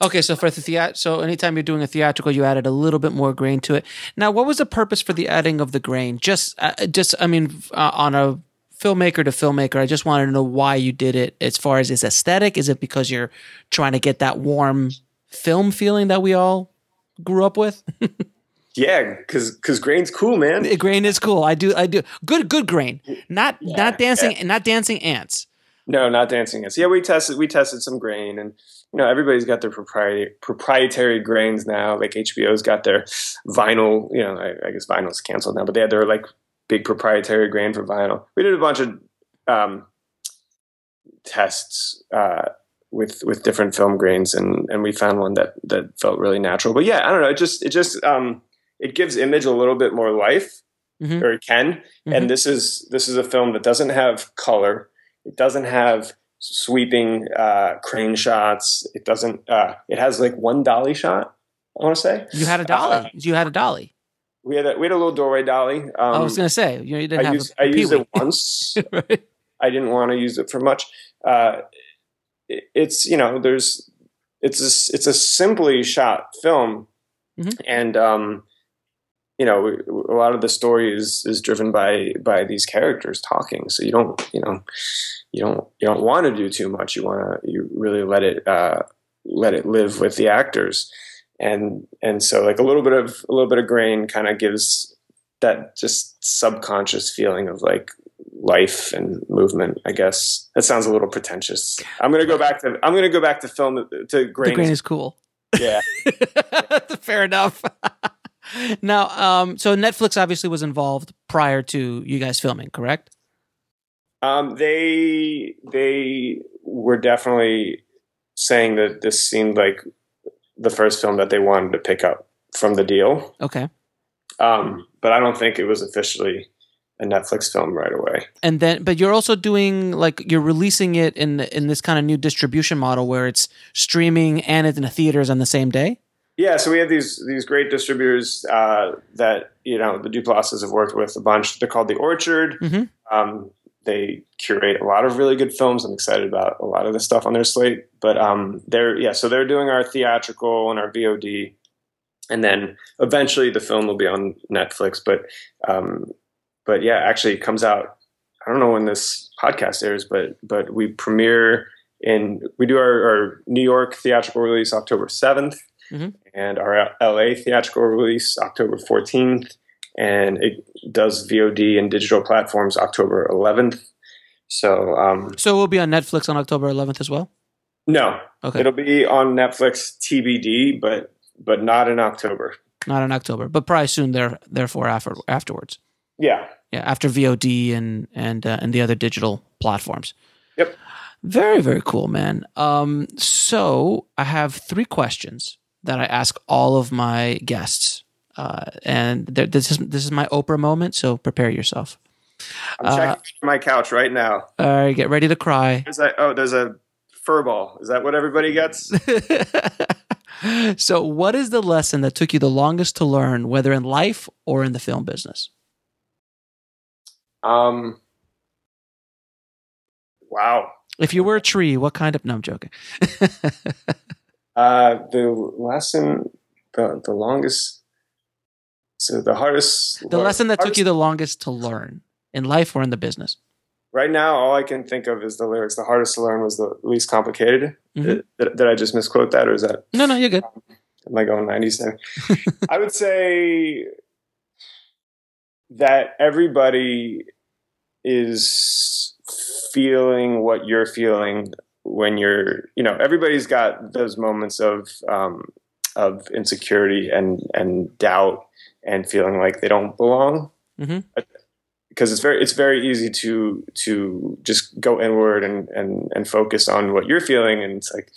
Okay, so for the theat, so anytime you're doing a theatrical, you added a little bit more grain to it. Now, what was the purpose for the adding of the grain? Just, uh, just, I mean, uh, on a filmmaker to filmmaker. I just wanted to know why you did it as far as its aesthetic. Is it because you're trying to get that warm film feeling that we all grew up with? yeah, because because grain's cool, man. Grain is cool. I do I do good good grain. Not yeah, not dancing yeah. not dancing ants. No, not dancing ants. Yeah, we tested we tested some grain and you know everybody's got their proprietary proprietary grains now. Like HBO's got their vinyl. You know, I, I guess vinyl's canceled now, but they had their like big proprietary grain for vinyl. We did a bunch of um, tests uh, with with different film grains, and and we found one that that felt really natural. But yeah, I don't know. It just it just um, it gives image a little bit more life, mm-hmm. or it can. Mm-hmm. And this is this is a film that doesn't have color. It doesn't have sweeping uh, crane shots. It doesn't. Uh, it has like one dolly shot. I want to say you had a dolly. Uh, you had a dolly we had a we had a little doorway dolly. Um, I was going to say you, didn't I have. Used, a, a I used it once. right. I didn't want to use it for much. Uh, it, it's you know there's it's a, it's a simply shot film, mm-hmm. and um, you know a lot of the story is is driven by by these characters talking. So you don't you know you don't you don't want to do too much. You want to you really let it uh, let it live with the actors and and so like a little bit of a little bit of grain kind of gives that just subconscious feeling of like life and movement i guess. That sounds a little pretentious. I'm gonna go back to i'm gonna go back to film to grain. the grain is cool. Yeah. Fair enough. Now um so netflix obviously was involved prior to you guys filming correct? Um they they were definitely saying that this seemed like the first film that they wanted to pick up from the deal. Okay. Um, but I don't think it was officially a Netflix film right away. And then, but you're also doing like you're releasing it in in this kind of new distribution model where it's streaming and it's in the theaters on the same day. Yeah, so we have these these great distributors uh, that you know the Duplasses have worked with a bunch. They're called the Orchard. Mm-hmm. Um, they curate a lot of really good films. I'm excited about a lot of the stuff on their slate. But um, they're yeah, so they're doing our theatrical and our VOD, and then eventually the film will be on Netflix. But um, but yeah, actually it comes out. I don't know when this podcast airs, but but we premiere in we do our, our New York theatrical release October 7th mm-hmm. and our LA theatrical release October 14th and it does VOD and digital platforms October 11th. So, um, so it will be on Netflix on October 11th as well. No, okay. it'll be on Netflix TBD, but but not in October. Not in October, but probably soon. There, therefore, after afterwards. Yeah. Yeah, after VOD and and uh, and the other digital platforms. Yep. Very very cool, man. Um, so I have three questions that I ask all of my guests, uh, and this is this is my Oprah moment. So prepare yourself. I'm checking uh, my couch right now. All right, get ready to cry. There's a, oh, there's a fur ball. Is that what everybody gets? so, what is the lesson that took you the longest to learn, whether in life or in the film business? Um. Wow. If you were a tree, what kind of? No, I'm joking. uh, the lesson, the the longest. So the hardest. The lesson that took you the longest to learn in life or in the business right now, all I can think of is the lyrics. The hardest to learn was the least complicated. Mm-hmm. Did, did, I just misquote that, or is that? No, no, you're good. Am I going nineties there? I would say that everybody is feeling what you're feeling when you're, you know, everybody's got those moments of um, of insecurity and and doubt and feeling like they don't belong. Mm-hmm. Because it's very it's very easy to to just go inward and and and focus on what you're feeling. And it's like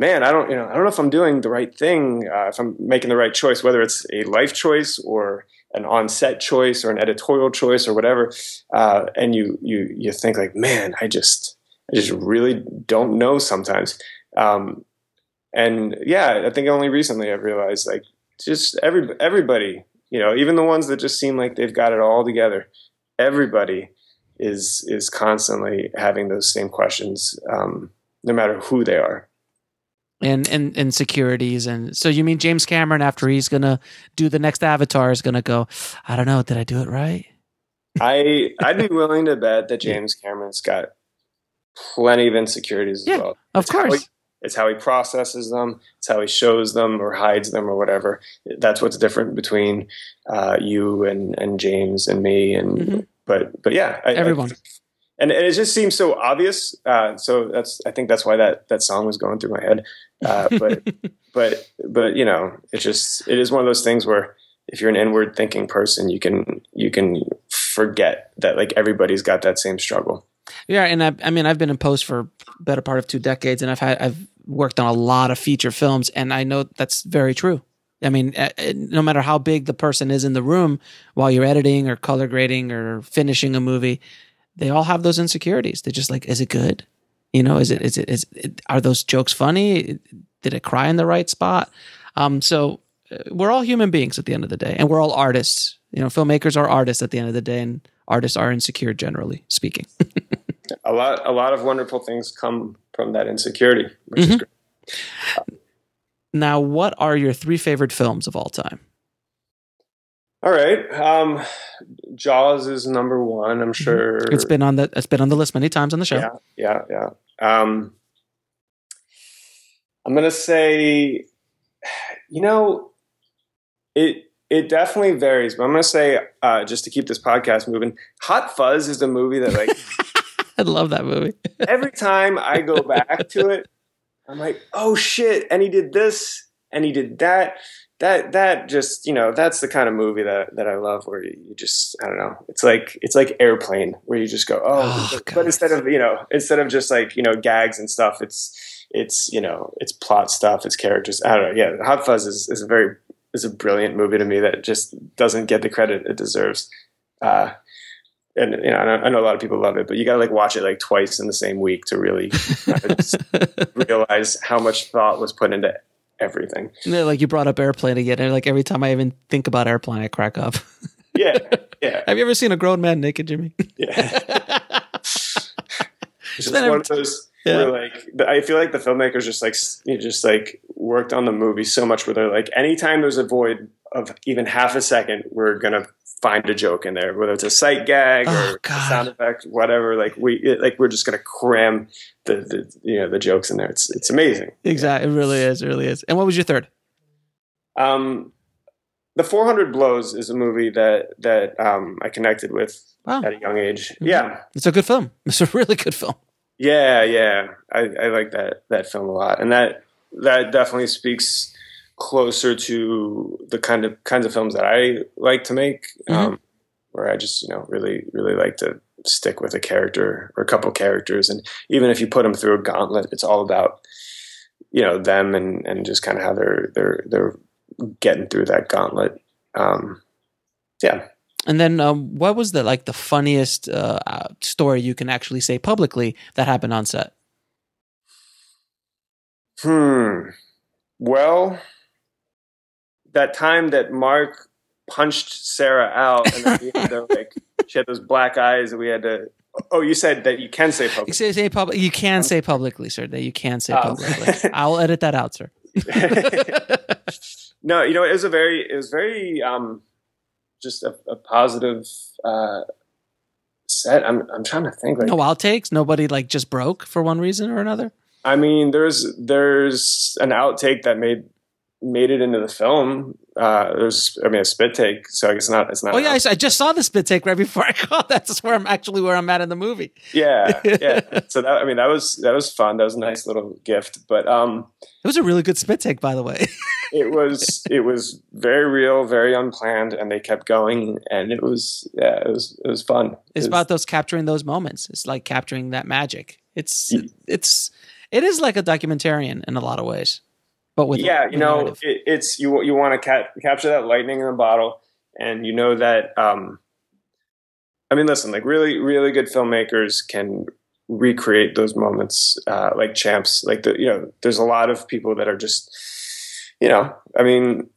man i don't you know i don't know if i'm doing the right thing uh, if i'm making the right choice whether it's a life choice or an on-set choice or an editorial choice or whatever. Uh, and you you you think like man i just i just really don't know sometimes. Um, and yeah i think only recently i've realized like just every everybody you know even the ones that just seem like they've got it all together everybody is is constantly having those same questions, um, no matter who they are. And and insecurities, and so you mean James Cameron after he's gonna do the next Avatar is gonna go? I don't know. Did I do it right? I I'd be willing to bet that James Cameron's got plenty of insecurities yeah, as well. Of course. It's how he processes them. It's how he shows them or hides them or whatever. That's what's different between uh, you and and James and me and mm-hmm but but yeah, I, everyone. I, and, and it just seems so obvious. Uh, so that's I think that's why that that song was going through my head. Uh, but but but you know, it just it is one of those things where if you're an inward thinking person, you can you can forget that like everybody's got that same struggle. Yeah, and I, I mean, I've been in post for better part of two decades, and I've had I've worked on a lot of feature films, and I know that's very true. I mean, eh, eh, no matter how big the person is in the room while you're editing or color grading or finishing a movie, they all have those insecurities. They're just like, is it good? You know, is it, is it, is it, are those jokes funny? Did it cry in the right spot? Um, so eh, we're all human beings at the end of the day, and we're all artists. You know, filmmakers are artists at the end of the day, and artists are insecure, generally speaking. a lot, a lot of wonderful things come from that insecurity, which mm-hmm. is great. Now, what are your three favorite films of all time? All right, um, Jaws is number one. I'm mm-hmm. sure it's been on the it's been on the list many times on the show. Yeah, yeah, yeah. Um, I'm gonna say, you know, it it definitely varies, but I'm gonna say uh, just to keep this podcast moving, Hot Fuzz is the movie that like I love that movie. every time I go back to it, I'm like, oh shit, and he did this and he did that. That that just you know that's the kind of movie that that I love where you, just I don't know it's like it's like airplane where you just go oh, oh but, but instead of you know instead of just like you know gags and stuff it's it's you know it's plot stuff it's characters I don't know yeah Hot Fuzz is, is a very is a brilliant movie to me that just doesn't get the credit it deserves. Uh, and you know, I know a lot of people love it, but you got to like watch it like twice in the same week to really realize how much thought was put into everything. Like you brought up airplane again, and like every time I even think about airplane, I crack up. yeah, yeah. Have you ever seen a grown man naked, Jimmy? yeah. it's just one of those yeah. where like I feel like the filmmakers just like you just like worked on the movie so much where they're like anytime there's a void of even half a second, we're gonna find a joke in there, whether it's a sight gag oh, or sound effect, whatever. Like we, it, like we're just gonna cram the, the, you know, the jokes in there. It's, it's amazing. Exactly. It really is. It really is. And what was your third? Um, the 400 Blows is a movie that, that, um, I connected with wow. at a young age. Mm-hmm. Yeah. It's a good film. It's a really good film. Yeah. Yeah. I, I like that, that film a lot. And that, that definitely speaks closer to the kind of kinds of films that I like to make, mm-hmm. um, where I just you know really really like to stick with a character or a couple characters, and even if you put them through a gauntlet, it's all about you know them and and just kind of how they're they're they're getting through that gauntlet. Um, yeah. And then, um, what was the like the funniest uh, story you can actually say publicly that happened on set? Hmm. Well, that time that Mark punched Sarah out, and then we had to, like she had those black eyes, and we had to. Oh, you said that you can say You publicly. say, say public. You can say publicly, sir. That you can say Oh. publicly. I'll edit that out, sir. no, you know, it was a very, it was very, um, just a, a positive uh, set. I'm, I'm trying to think. Like, No outtakes. Nobody like just broke for one reason or another. I mean, there's there's an outtake that made made it into the film. Uh, there's, I mean, a spit take. So I guess not. It's not. Oh yeah, I, just saw the spit take right before I called. That's where I'm actually where I'm at in the movie. yeah yeah so that i mean that was that was fun that was a nice little gift but um It was a really good spit take, by the way. it was it was very real very unplanned and they kept going and it was yeah it was it was fun It's It was- about those capturing those moments. It's like capturing that magic. It's it's it is like a documentarian in a lot of ways, but with yeah you know it, it's you you want to ca- capture that lightning in a bottle and you know that um i mean listen like really really good filmmakers can recreate those moments uh like champs like the you know there's a lot of people that are just you know i mean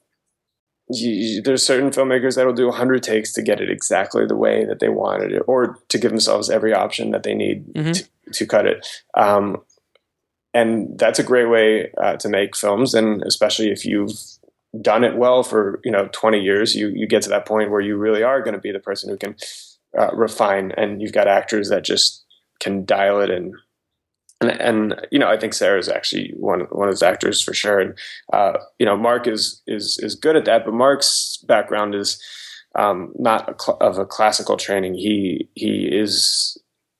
you, you- there's certain filmmakers that'll do 100 takes to get it exactly the way that they wanted it or to give themselves every option that they need Mhm. to, to cut it um, and that's a great way uh, to make films. And especially if you've done it well for you know 20 years you you get to that point where you really are going to be the person who can uh, refine. And you've got actors that just can dial it in. And, and you know I think Sarah's actually one one of those actors for sure. And uh, you know Mark is is is good at that. But Mark's background is um, not a cl- of a classical training. He he is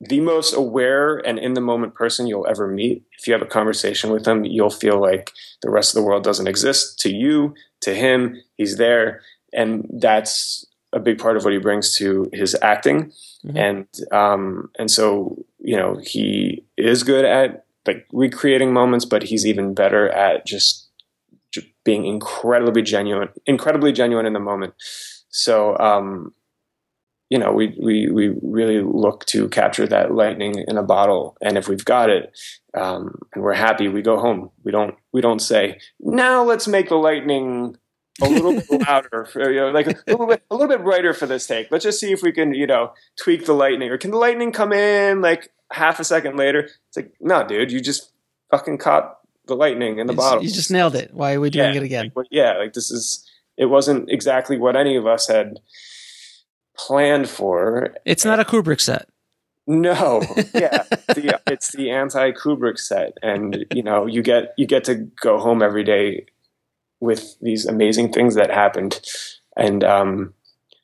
the most aware and in the moment person you'll ever meet. If you have a conversation with him, you'll feel like the rest of the world doesn't exist to you, to him. He's there. And that's a big part of what he brings to his acting. Mhm. And, um, and so, you know, he is good at like recreating moments, but he's even better at just, just being incredibly genuine, incredibly genuine in the moment. So, um, you know, we, we, we really look to capture that lightning in a bottle. And if we've got it, um, and we're happy, we go home. We don't, we don't say, now let's make the lightning a little bit louder, for, you know, like a little bit, a little bit brighter for this take. Let's just see if we can, you know, tweak the lightning or can the lightning come in like half a second later? It's like, no, dude, you just fucking caught the lightning in the It's- bottle. you just nailed it. Why are we doing Yeah, it again? Like, yeah, like this is, it wasn't exactly what any of us had planned for. It's not a Kubrick set. No, yeah, the, it's the anti Kubrick set, and you know, you get you get to go home every day with these amazing things that happened, and um,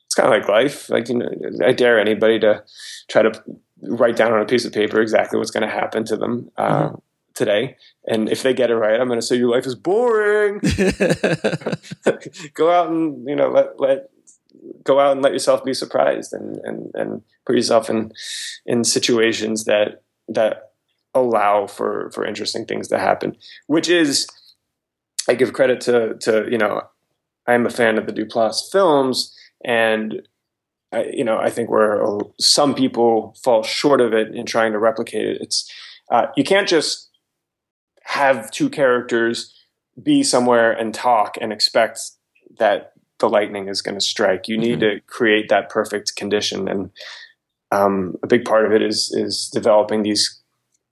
it's kind of like life. Like you know, I dare anybody to try to write down on a piece of paper exactly what's going to happen to them uh, today, and if they get it right, I'm going to say your life is boring. go out and you know let let go out and let yourself be surprised and and and put yourself in in situations that that allow for for interesting things to happen which is i give credit to to you know i'm a fan of the duplass films and I, you know i think where some people fall short of it in trying to replicate it it's uh, you can't just have two characters be somewhere and talk and expect that the lightning is going to strike. You need to create that perfect condition, and um, a big part of it is is developing these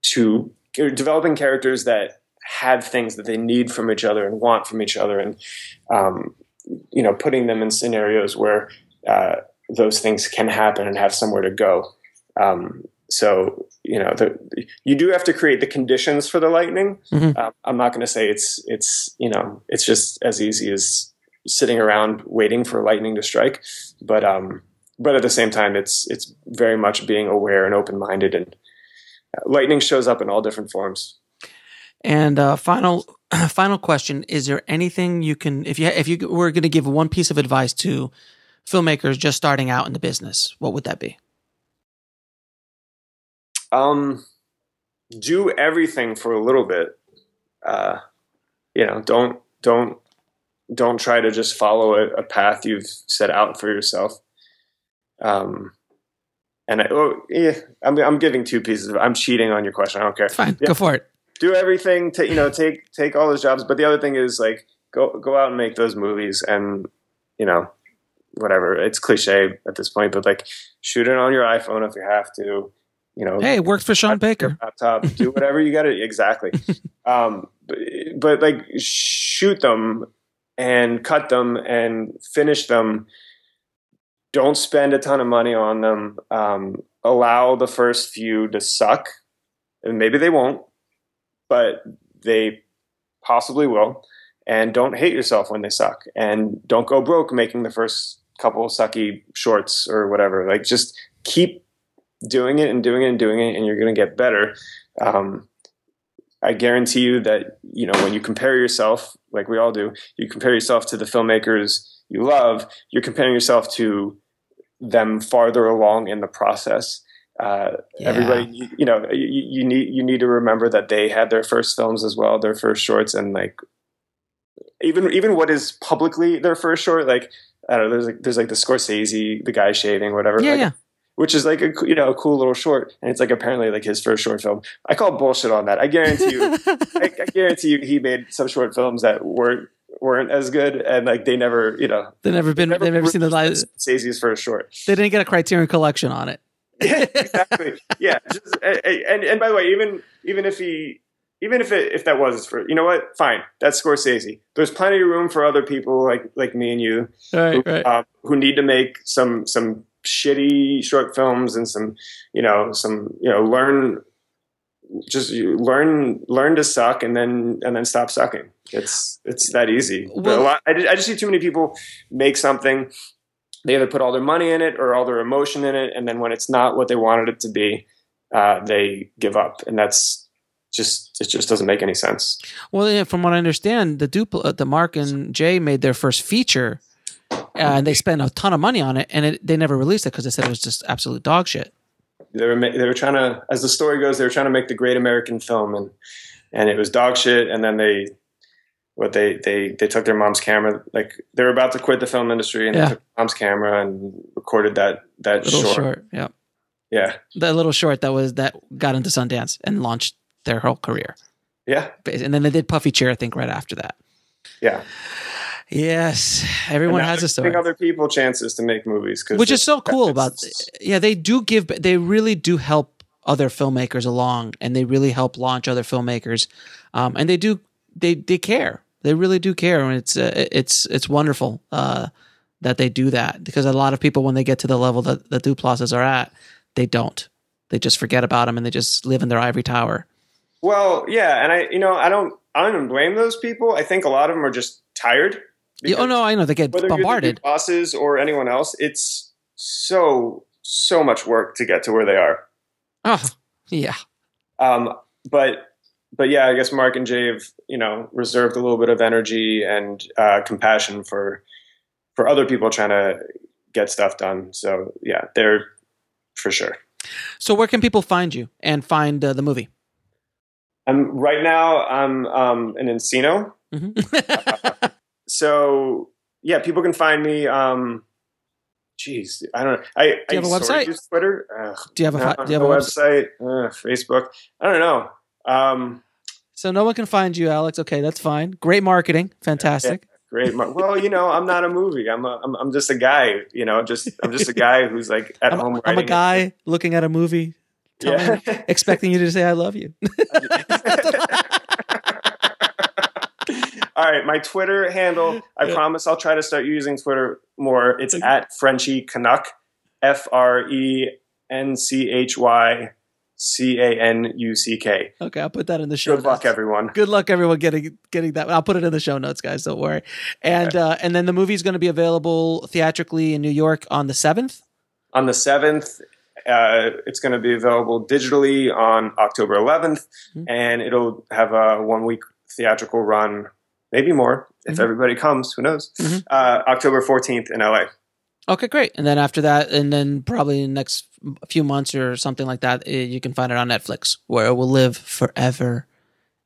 two developing characters that have things that they need from each other and want from each other, and um, you know, putting them in scenarios where uh, those things can happen and have somewhere to go. Um, so you know, the, you do have to create the conditions for the lightning. Mhm. Um, I'm not going to say it's it's you know it's just as easy as sitting around waiting for lightning to strike, but um, but at the same time, it's it's very much being aware and open minded, and uh, lightning shows up in all different forms. And uh, final final question: Is there anything you can, if you if you were going to give one piece of advice to filmmakers just starting out in the business, what would that be? Um, do everything for a little bit. Uh, you know, don't don't don't try to just follow a, a path you've set out for yourself. Um, and I, oh, yeah, I'm, I'm giving two pieces. Of, I'm cheating on your question. I don't care. It's fine. Yeah. Go for it. Do everything to, you know, take, take all those jobs. But the other thing is like, go, go out and make those movies and, you know, whatever. It's cliche at this point, but like shoot it on your iPhone if you have to, you know. Hey, it worked for Sean Baker. Laptop, do whatever you got to, exactly. um, but, but like shoot them and cut them and finish them don't spend a ton of money on them. Um, allow the first few to suck, and maybe they won't, but they possibly will. And don't hate yourself when they suck, and don't go broke making the first couple sucky shorts or whatever. Like just keep doing it and doing it and doing it, and you're going to get better. Um, I guarantee you that you know when you compare yourself, like we all do, you compare yourself to the filmmakers you love. You're comparing yourself to them farther along in the process. Uh, Yeah. Everybody, you, you know, you, you need you need to remember that they had their first films as well, their first shorts, and like even even what is publicly their first short, like I don't know, there's like there's like the Scorsese, the guy shaving, whatever. Yeah, like, yeah. Which is like a you know a cool little short, and it's like apparently like his first short film. I call bullshit on that. I guarantee you, I, I guarantee you, he made some short films that weren't weren't as good, and like they never, you know, They've never been. They've never seen the light. Scorsese's first short. They didn't get a Criterion Collection on it. Yeah, exactly. yeah, just, and, and and by the way, even even if he even if it if that was his first, you know what? Fine, that's Scorsese. There's plenty of room for other people like like me and you Right, who, right. um, who need to make some some shitty short films and some you know some you know learn just learn learn to suck and then and then stop sucking. It's it's that easy. But Well- a lot, I, just, I just see too many people make something. They either put all their money in it or all their emotion in it, and then when it's not what they wanted it to be, uh, they give up, and that's just it. Just doesn't make any sense. Well, yeah, from what I understand, the dupl- uh, the Mark and Jay made their first feature, Uh, and they spent a ton of money on it, and it, they never released it because they said it was just absolute dog shit. they were ma- they were trying to as the story goes they were trying to make the great american film and and it was dog shit and then they what they they they took their mom's camera like they were about to quit the film industry and Yeah. they took mom's camera and recorded that that Little short. short, yeah, yeah that little short that was that got into Sundance and launched their whole career. yeah And then they did Puffy Chair, I think, right after that. yeah Yes, everyone has a story. giving other people chances to make movies, which is so cool about yeah they do give they really do help other filmmakers along and they really help launch other filmmakers. Um, and they do they they care. They really do care and it's uh, it's it's wonderful uh, that they do that because a lot of people when they get to the level that the Duplasses are at they don't. They just forget about them and they just live in their ivory tower. Well yeah and i you know i don't i don't even blame those people. I think a lot of them are just tired Yeah, oh no i know they get whether bombarded you're bosses or anyone else, it's so so much work to get to where they are. oh yeah Um, but but yeah, I guess Mark and Jay have you know reserved a little bit of energy and uh, compassion for for other people trying to get stuff done. So yeah, they're for sure. so where can people find you and find uh, the movie I'm right now. I'm um, in Encino, Mhm. so yeah, people can find me. Um, Jeez, I don't know. I, Do you have a website? Twitter. Ugh, do you have a no, do you have a website? website? Ugh, Facebook. I don't know. Um, So no one can find you, Alex. Okay, that's fine. Great marketing, fantastic. great. Mar- well, you know, I'm not a movie. I'm a, I'm, I'm just a guy. You know, just I'm just a guy who's like at I'm, home. I'm a writing it. guy looking at a movie, Yeah. expecting you to say "I love you." All right, my Twitter handle. I promise I'll try to start using Twitter more. It's at Frenchy Canuck, F R E N C H Y C A N U C K. okay, I'll put that in the show. Good luck, everyone. Good luck, everyone getting getting that. I'll put it in the show notes, guys. Don't worry. And uh, and then the movie's going to be available theatrically in New York on the seventh. On the seventh, uh, it's going to be available digitally on October 11th, Mhm. and it'll have a one week theatrical run, maybe more if Mhm. everybody comes. Who knows? Mhm. Uh, October 14th in LA. Okay, great. And then after that, and then probably in the next few months or something like that, eh, you can find it on Netflix, where it will live forever.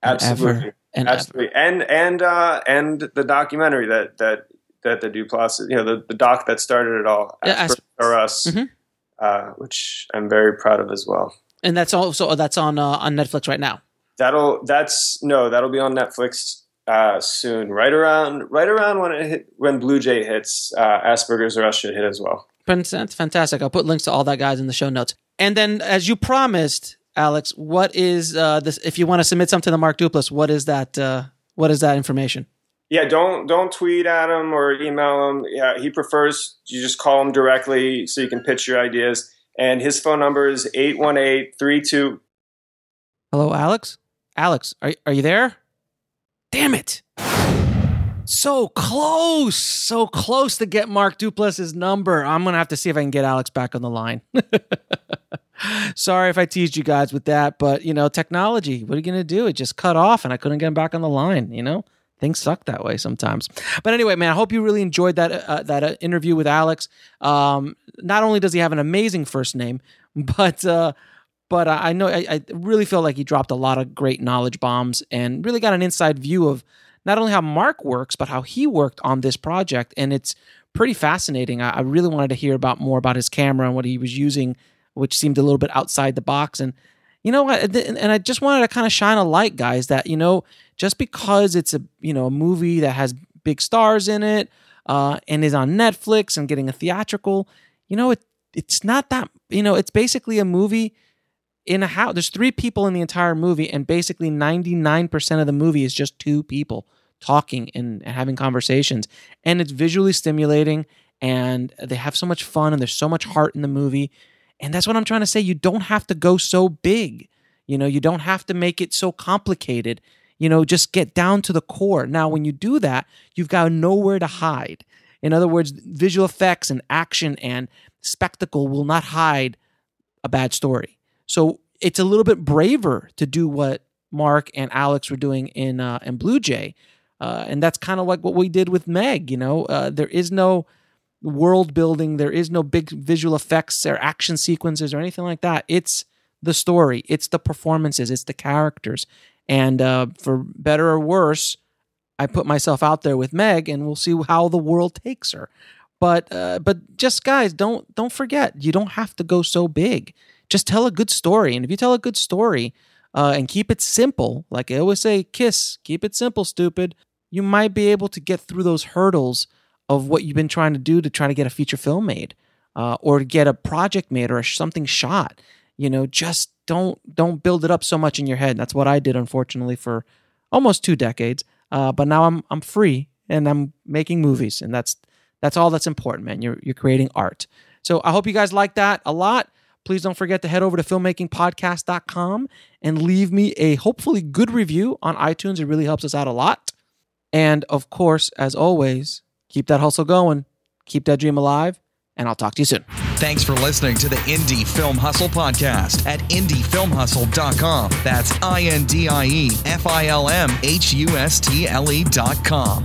and Absolutely. ever and absolutely, and and uh, and the documentary that that that the Duplass, you know, the, the doc that started it all, Yeah, Asperger's Are Us, Mhm. uh, which I'm very proud of as well. and that's also that's on uh, on Netflix right now. That'll that's no, that'll be on Netflix uh, soon. Right around right around when it hit when Blue Jay hits, uh, Asperger's Are Us should hit as well. That's fantastic. I'll put links to all that guys in the show notes. And then, as you promised, Alex, what is uh, this? If you want to submit something to Mark Duplass, what is that? Uh, what is that information? Yeah, don't don't tweet at him or email him. Yeah, he prefers you just call him directly so you can pitch your ideas. And his phone number is 818-32 Hello, Alex. Alex, are are you there? Damn it! So close, so close to get Mark Duplass's number. I'm gonna have to see if I can get Alex back on the line. Sorry if I teased you guys with that, but you know, technology. What are you gonna do? It just cut off, and I couldn't get him back on the line. You know, things suck that way sometimes. But anyway, man, I hope you really enjoyed that uh, that uh, interview with Alex. Um, not only does he have an amazing first name, but uh, but I know I, I really feel like he dropped a lot of great knowledge bombs and really got an inside view of not only how Mark works, but how he worked on this project, and it's pretty fascinating. I, I really wanted to hear about more about his camera and what he was using, which seemed a little bit outside the box. And you know what? And I just wanted to kind of shine a light, guys, that you know, just because it's a you know a movie that has big stars in it uh, and is on Netflix and getting a theatrical, you know, it it's not that you know, it's basically a movie in a house. There's three people in the entire movie, and basically 99% of the movie is just two people talking and, having conversations. And it's visually stimulating, and they have so much fun, and there's so much heart in the movie. And that's what I'm trying to say. You don't have to go so big. You know, you don't have to make it so complicated. You know, just get down to the core. Now, when you do that, you've got nowhere to hide. In other words, visual effects and action and spectacle will not hide a bad story. So it's a little bit braver to do what Mark and Alex were doing in uh, in Blue Jay, uh, and that's kind of like what we did with Meg. You know, uh, there is no world building, there is no big visual effects or action sequences or anything like that. It's the story, it's the performances, it's the characters, and uh, for better or worse, I put myself out there with Meg, and we'll see how the world takes her. But uh, but just guys, don't don't forget, you don't have to go so big just tell a good story. And if you tell a good story uh, and keep it simple, like I always say, kiss, keep it simple, stupid, you might be able to get through those hurdles of what you've been trying to do to try to get a feature film made uh, or to get a project made or something shot. You know, just don't don't build it up so much in your head. That's what I did, unfortunately, for almost two decades. Uh, but now I'm I'm free and I'm making movies, and that's that's all that's important, man. You're you're creating art. So I hope you guys like that a lot. Please don't forget to head over to filmmakingpodcast.com and leave me a hopefully good review on iTunes. It really helps us out a lot. And of course, as always, keep that hustle going, keep that dream alive, and I'll talk to you soon. Thanks for listening to the Indie Film Hustle podcast at indiefilmhustle.com. That's I N D I E F I L M H U S T L E.com.